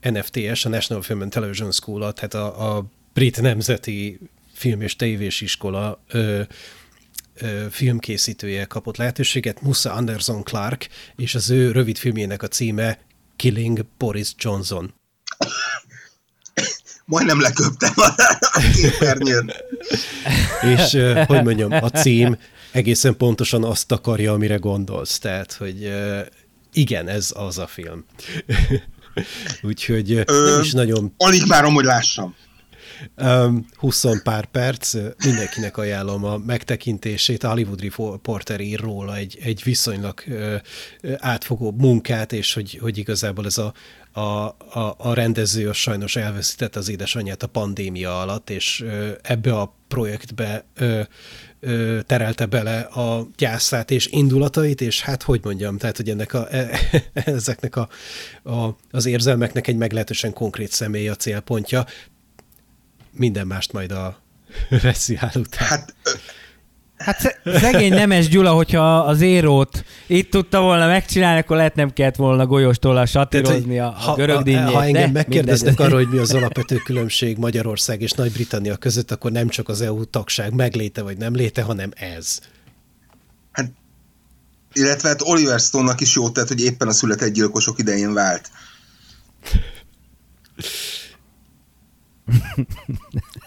NFTS, a National Film and Television School, tehát a, a brit nemzeti film és tévés iskola ö, ö, filmkészítője kapott lehetőséget, Musa Anderson Clark, és az ő rövid filmjének a címe Killing Boris Johnson. Majdnem leköptem a képernyőn. és hogy mondjam, a cím egészen pontosan azt akarja, amire gondolsz. Tehát, hogy igen, ez az a film. Úgyhogy Ö, nem is nagyon... Alig várom, hogy lássam. Um, 20 pár perc, mindenkinek ajánlom a megtekintését. A Hollywood Reporter ír róla egy, egy viszonylag átfogó munkát, és hogy, hogy igazából ez a, a, a, a rendező sajnos elveszített az édesanyját a pandémia alatt, és ebbe a projektbe uh, terelte bele a gyászát és indulatait, és hát hogy mondjam, tehát hogy ennek a, e, ezeknek a, a, az érzelmeknek egy meglehetősen konkrét személy a célpontja. Minden mást majd a reszivál után. Hát Hát szegény Nemes Gyula, hogyha az érót itt tudta volna megcsinálni, akkor lehet nem kellett volna golyóstól satírozni a, a görög ha, ha engem megkérdeznek arról, hogy mi az alapvető különbség Magyarország és Nagy-Britannia között, akkor nem csak az EU tagság megléte vagy nem léte, hanem ez. Hát, illetve hát Oliver Stone-nak is jó tett, hogy éppen a született gyilkosok idején vált.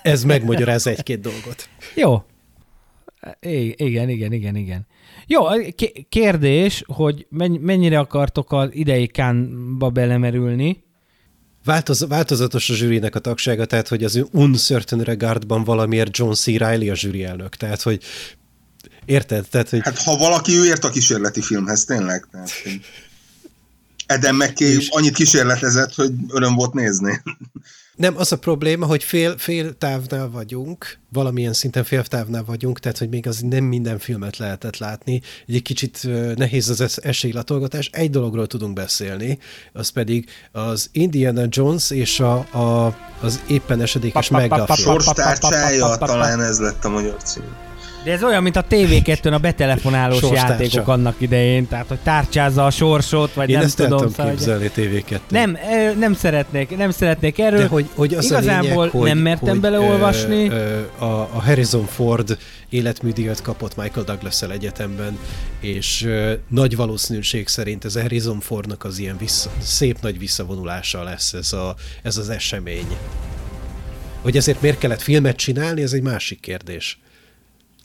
ez megmagyaráz egy-két dolgot. Jó, igen, igen, igen, igen. Jó, kérdés, hogy mennyire akartok az idei kánba belemerülni? Változ, változatos a zsűrinek a tagsága, tehát hogy az Uncertain Regardban valamiért John C. Reilly a zsűri elnök, tehát hogy érted? Tehát, hogy... Hát ha valaki, ő ért a kísérleti filmhez, tényleg. Tehát, hogy... Eden McKay annyit kísérletezett, hogy öröm volt nézni. Nem, az a probléma, hogy fél, fél távnál vagyunk, valamilyen szinten fél távnál vagyunk, tehát hogy még az nem minden filmet lehetett látni. Egy kicsit nehéz az esélylatolgatás. Egy dologról tudunk beszélni, az pedig az Indiana Jones és a, a, az éppen esedékes megafil. Sorstárcsája, talán ez lett a magyar cím. De ez olyan, mint a TV2-n a betelefonálós Sorstárcsa. játékok annak idején, tehát hogy tárcsázza a sorsot, vagy Én nem ezt tudom. Szóval, képzelni TV2. Nem, nem szeretnék, nem szeretnék erről. De hogy, hogy az Igazából lényeg, nem mertem hogy, beleolvasni. Ö, ö, a, a Harrison Ford életműdíjat kapott Michael douglas egyetemben, és ö, nagy valószínűség szerint ez a Harrison Fordnak az ilyen vissza, szép nagy visszavonulása lesz ez, a, ez az esemény. Hogy ezért miért kellett filmet csinálni, ez egy másik kérdés.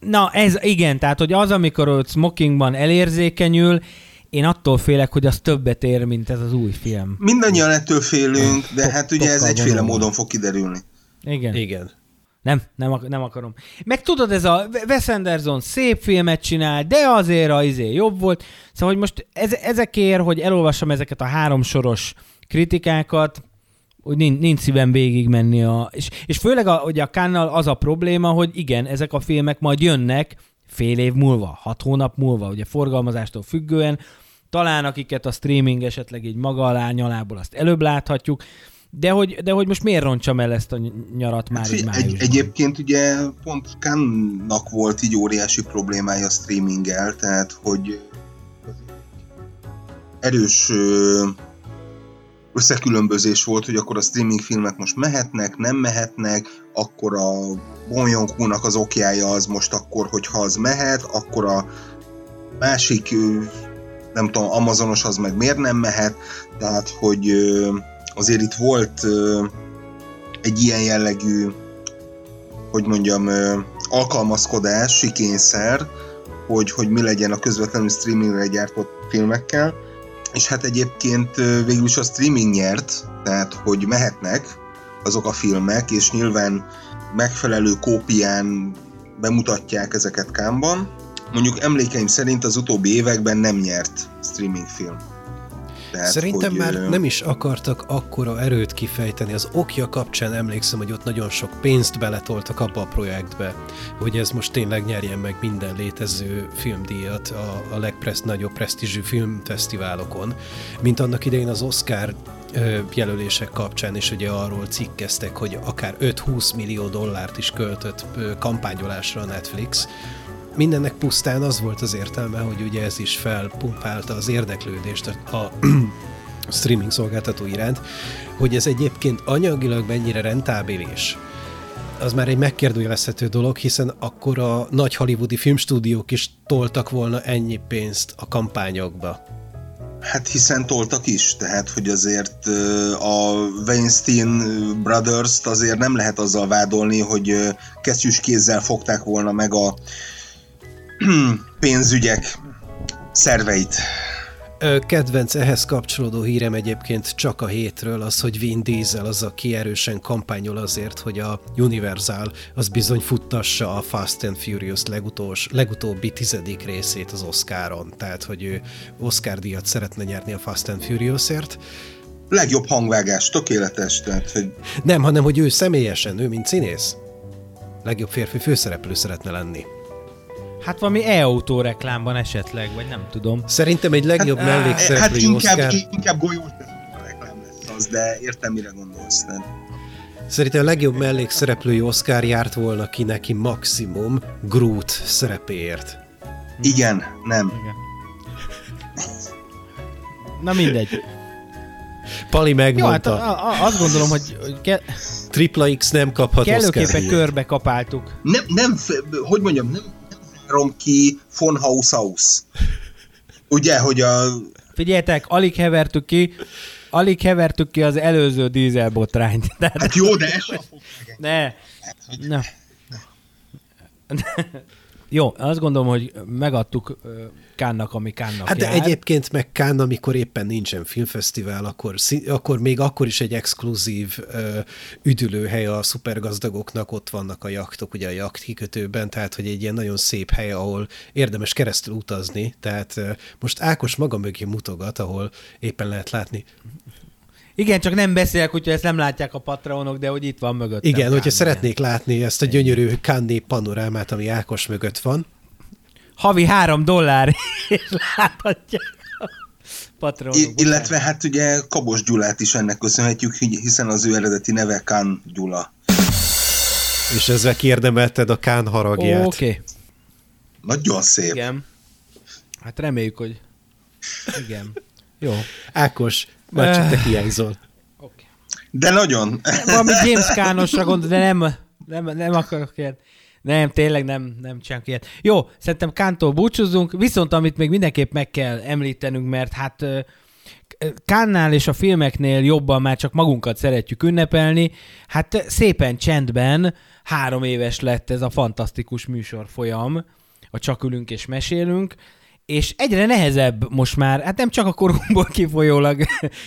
Na, ez igen, tehát hogy az, amikor ott smokingban elérzékenyül, én attól félek, hogy az többet ér, mint ez az új film. Mindannyian ettől félünk, de hát ugye ez egyféle módon fog kiderülni. Igen. Igen. Nem, nem, nem akarom. Meg tudod, ez a Wes Anderson szép filmet csinál, de azért a izé jobb volt. Szóval, hogy most ez, ezekért, hogy elolvassam ezeket a három soros kritikákat, hogy nincs, nincs szívem végig menni a... És, és főleg a, hogy a Kánnal az a probléma, hogy igen, ezek a filmek majd jönnek fél év múlva, hat hónap múlva, ugye forgalmazástól függően, talán akiket a streaming esetleg így maga alá nyalából azt előbb láthatjuk, de hogy, de hogy most miért roncsam el ezt a nyarat már hát, így egy, Egyébként ugye pont Kánnak volt így óriási problémája a streaminggel, tehát hogy erős összekülönbözés volt, hogy akkor a streaming filmek most mehetnek, nem mehetnek, akkor a Bonyonk az okjája az most akkor, hogyha az mehet, akkor a másik, nem tudom, Amazonos az meg miért nem mehet, tehát hogy azért itt volt egy ilyen jellegű, hogy mondjam, alkalmazkodás, sikényszer, hogy, hogy mi legyen a közvetlenül streamingre gyártott filmekkel, és hát egyébként végül is a streaming nyert, tehát hogy mehetnek azok a filmek, és nyilván megfelelő kópián bemutatják ezeket kámban. Mondjuk emlékeim szerint az utóbbi években nem nyert streaming film. Tehát, Szerintem hogy, már nem is akartak akkora erőt kifejteni. Az okja kapcsán emlékszem, hogy ott nagyon sok pénzt beletoltak abba a projektbe, hogy ez most tényleg nyerjen meg minden létező filmdíjat a, a nagyobb presztízsű filmfesztiválokon, mint annak idején az Oscar jelölések kapcsán is ugye arról cikkeztek, hogy akár 5-20 millió dollárt is költött kampányolásra a Netflix, mindennek pusztán az volt az értelme, hogy ugye ez is felpumpálta az érdeklődést a streaming szolgáltató iránt, hogy ez egyébként anyagilag mennyire rentábilis, az már egy megkérdőjelezhető dolog, hiszen akkor a nagy hollywoodi filmstúdiók is toltak volna ennyi pénzt a kampányokba. Hát hiszen toltak is, tehát hogy azért a Weinstein Brothers-t azért nem lehet azzal vádolni, hogy kesztyűs kézzel fogták volna meg a pénzügyek szerveit. Kedvenc ehhez kapcsolódó hírem egyébként csak a hétről az, hogy Vin Diesel az, aki erősen kampányol azért, hogy a Universal az bizony futtassa a Fast and Furious legutós, legutóbbi tizedik részét az Oscaron. Tehát, hogy ő Oscar díjat szeretne nyerni a Fast and Furiousért. Legjobb hangvágás, tökéletes, tehát, hogy Nem, hanem, hogy ő személyesen, ő mint színész. Legjobb férfi főszereplő szeretne lenni. Hát valami e-autó reklámban esetleg, vagy nem tudom. Szerintem egy legjobb hát, hát mellékszereplői inkább, Oscar. inkább golyót reklám lesz az, de értem, mire gondolsz. Tehát. Szerintem a legjobb mellékszereplői Oscar járt volna ki neki maximum Groot szerepéért. Igen, nem. Igen. Na mindegy. Pali Jó, hát megmondta, a, a, azt gondolom, hogy, hogy ke, tripla X nem kaphat kellőképpen körbe kapáltuk. Nem, nem, hogy mondjam, nem, nem várom ki von Haus Haus. Ugye, hogy a... Figyeljetek, alig hevertük ki, alig hevertük ki az előző dízelbotrányt. Tehát Hát jó, de ez sem fog ne, ne. Jó, azt gondolom, hogy megadtuk Kánnak, ami Kánnak Hát de jár. egyébként meg Kán, amikor éppen nincsen filmfesztivál, akkor, akkor még akkor is egy exkluzív ö, üdülőhely a szupergazdagoknak, ott vannak a jaktok, ugye a jakt kikötőben, tehát hogy egy ilyen nagyon szép hely, ahol érdemes keresztül utazni, tehát ö, most Ákos maga mögé mutogat, ahol éppen lehet látni. Igen, csak nem beszélek, úgyhogy ezt nem látják a patronok, de hogy itt van mögöttem. Igen, Kán, hogyha szeretnék látni ezt a gyönyörű Kanné panorámát, ami Ákos mögött van, Havi három dollár, és láthatják a patronok. I- illetve hát ugye Kabos Gyulát is ennek köszönhetjük, hi- hiszen az ő eredeti neve Kán Gyula. és ezzel kiérdemelted a Kán haragját. Oké, okay. Nagyon szép. igen. Hát reméljük, hogy... Igen. Jó. Ákos, már csak te hiányzol. Okay. De nagyon. Valami James Kánosra gondol, de nem, nem, nem akarok ilyet. Nem, tényleg nem, nem csinálunk ilyet. Jó, szerintem Kántól búcsúzzunk, viszont amit még mindenképp meg kell említenünk, mert hát Kánnál és a filmeknél jobban már csak magunkat szeretjük ünnepelni. Hát szépen csendben három éves lett ez a fantasztikus műsorfolyam, a Csak ülünk és mesélünk, és egyre nehezebb most már, hát nem csak a korunkból kifolyólag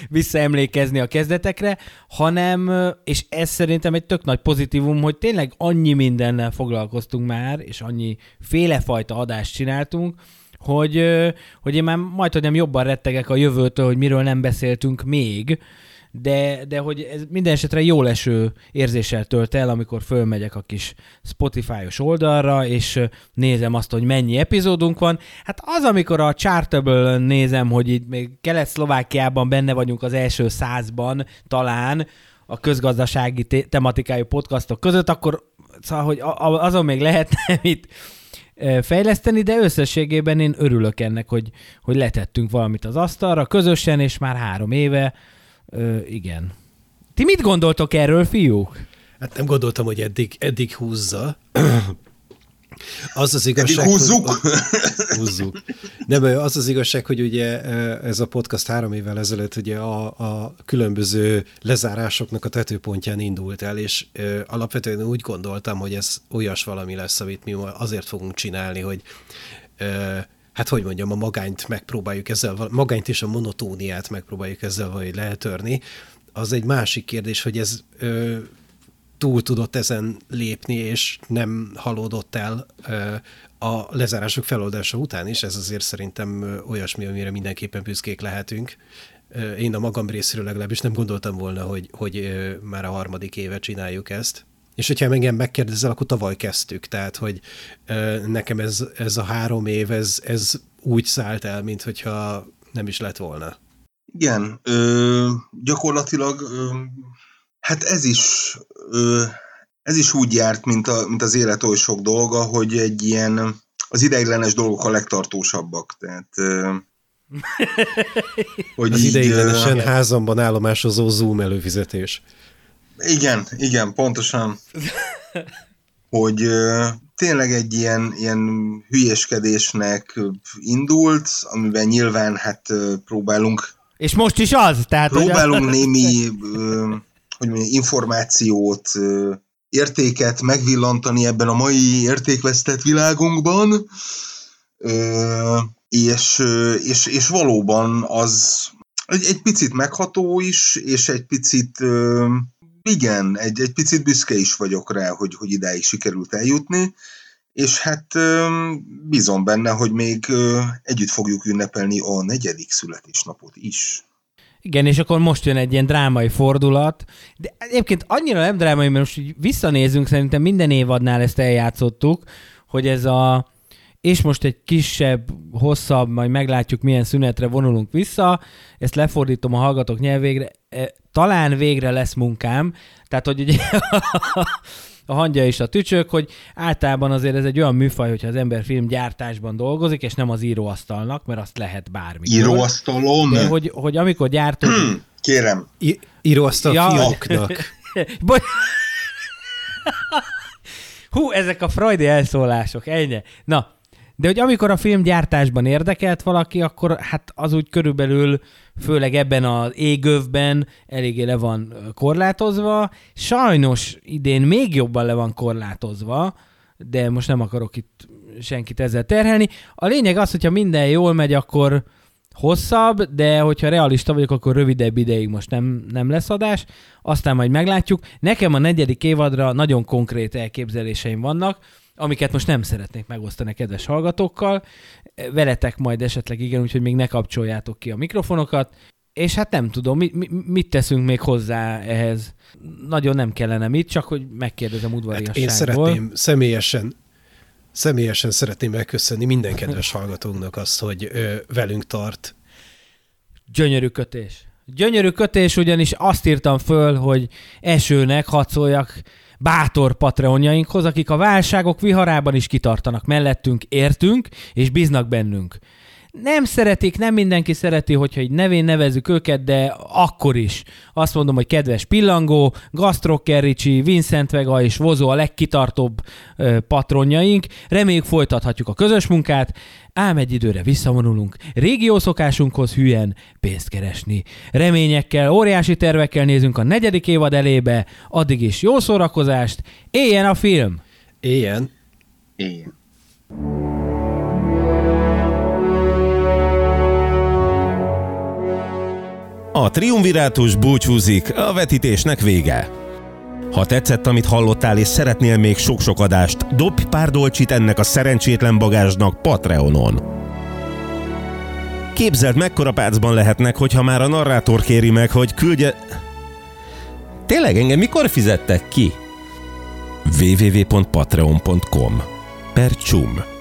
visszaemlékezni a kezdetekre, hanem, és ez szerintem egy tök nagy pozitívum, hogy tényleg annyi mindennel foglalkoztunk már, és annyi félefajta adást csináltunk, hogy, hogy én már majd, hogy nem jobban rettegek a jövőtől, hogy miről nem beszéltünk még, de, de hogy ez minden esetre jó leső érzéssel tölt el, amikor fölmegyek a kis Spotify-os oldalra, és nézem azt, hogy mennyi epizódunk van. Hát az, amikor a chartable nézem, hogy itt még Kelet-Szlovákiában benne vagyunk az első százban talán, a közgazdasági tematikájú podcastok között, akkor szóval, hogy azon még lehetne mit ö, fejleszteni, de összességében én örülök ennek, hogy, hogy letettünk valamit az asztalra közösen, és már három éve, ö, igen. Ti mit gondoltok erről, fiúk? Hát nem gondoltam, hogy eddig, eddig húzza. Az az Eddig igazság, húzzuk. Hogy, húzzuk. Nem, az az igazság, hogy ugye ez a podcast három évvel ezelőtt ugye a, a különböző lezárásoknak a tetőpontján indult el, és ö, alapvetően úgy gondoltam, hogy ez olyas valami lesz, amit mi azért fogunk csinálni, hogy ö, hát hogy mondjam, a magányt megpróbáljuk ezzel, magányt és a monotóniát megpróbáljuk ezzel valahogy letörni. Az egy másik kérdés, hogy ez ö, túl tudott ezen lépni, és nem halódott el ö, a lezárások feloldása után is. Ez azért szerintem olyasmi, amire mindenképpen büszkék lehetünk. Én a magam részéről legalábbis nem gondoltam volna, hogy, hogy már a harmadik éve csináljuk ezt. És hogyha engem megkérdezel, akkor tavaly kezdtük. Tehát, hogy nekem ez, ez a három év, ez, ez úgy szállt el, mint hogyha nem is lett volna. Igen, ö, gyakorlatilag ö, hát ez is ö, ez is úgy járt, mint, a, mint az élet oly sok dolga, hogy egy ilyen az ideiglenes dolgok a legtartósabbak. Tehát ö, hogy Az így, ideiglenesen ö, házamban állomásozó Zoom előfizetés. Igen, igen, pontosan. Hogy tényleg egy ilyen, ilyen hülyeskedésnek indult, amiben nyilván hát próbálunk És most is az? Tehát, hogy próbálunk némi hogy mondjam, információt, értéket megvillantani ebben a mai értékvesztett világunkban. És, és, és valóban az egy, egy picit megható is, és egy picit, igen, egy, egy picit büszke is vagyok rá, hogy, hogy idáig sikerült eljutni, és hát bízom benne, hogy még együtt fogjuk ünnepelni a negyedik születésnapot is. Igen, és akkor most jön egy ilyen drámai fordulat, de egyébként annyira nem drámai, mert most így visszanézünk, szerintem minden évadnál ezt eljátszottuk, hogy ez a és most egy kisebb, hosszabb, majd meglátjuk milyen szünetre vonulunk vissza, ezt lefordítom a hallgatók nyelvégre, e, talán végre lesz munkám, tehát hogy ugye a hangja és a tücsök, hogy általában azért ez egy olyan műfaj, hogyha az ember filmgyártásban dolgozik, és nem az íróasztalnak, mert azt lehet bármi. Íróasztalon? De hogy, hogy amikor gyártod... Hmm, kérem. I- íróasztal ja. fióknak. Hú, ezek a freudi elszólások, ennyi. Na, de hogy amikor a filmgyártásban érdekelt valaki, akkor hát az úgy körülbelül, főleg ebben az égövben eléggé le van korlátozva. Sajnos idén még jobban le van korlátozva, de most nem akarok itt senkit ezzel terhelni. A lényeg az, hogyha minden jól megy, akkor hosszabb, de hogyha realista vagyok, akkor rövidebb ideig most nem, nem lesz adás, aztán majd meglátjuk. Nekem a negyedik évadra nagyon konkrét elképzeléseim vannak, amiket most nem szeretnék megosztani a kedves hallgatókkal. Veletek majd esetleg igen, úgyhogy még ne kapcsoljátok ki a mikrofonokat. És hát nem tudom, mi, mi, mit teszünk még hozzá ehhez. Nagyon nem kellene mit, csak hogy megkérdezem udvariasságból. Hát én szeretném személyesen személyesen szeretném megköszönni minden kedves hallgatónknak azt, hogy ö, velünk tart. Gyönyörű kötés. Gyönyörű kötés, ugyanis azt írtam föl, hogy esőnek hadd szóljak bátor patreonjainkhoz, akik a válságok viharában is kitartanak mellettünk, értünk, és bíznak bennünk. Nem szeretik, nem mindenki szereti, hogyha így nevén nevezzük őket, de akkor is. Azt mondom, hogy kedves Pillangó, Gastrocker Ricsi, Vincent Vega és Vozó a legkitartóbb ö, patronjaink. Reméljük folytathatjuk a közös munkát, ám egy időre visszavonulunk, régió szokásunkhoz hülyen pénzt keresni. Reményekkel, óriási tervekkel nézünk a negyedik évad elébe, addig is jó szórakozást, éljen a film! Éljen! Éljen! A triumvirátus búcsúzik, a vetítésnek vége. Ha tetszett, amit hallottál, és szeretnél még sok-sok adást, dobj pár dolcsit ennek a szerencsétlen bagázsnak Patreonon. Képzeld, mekkora pácban lehetnek, hogyha már a narrátor kéri meg, hogy küldje... Tényleg engem mikor fizettek ki? www.patreon.com Per csum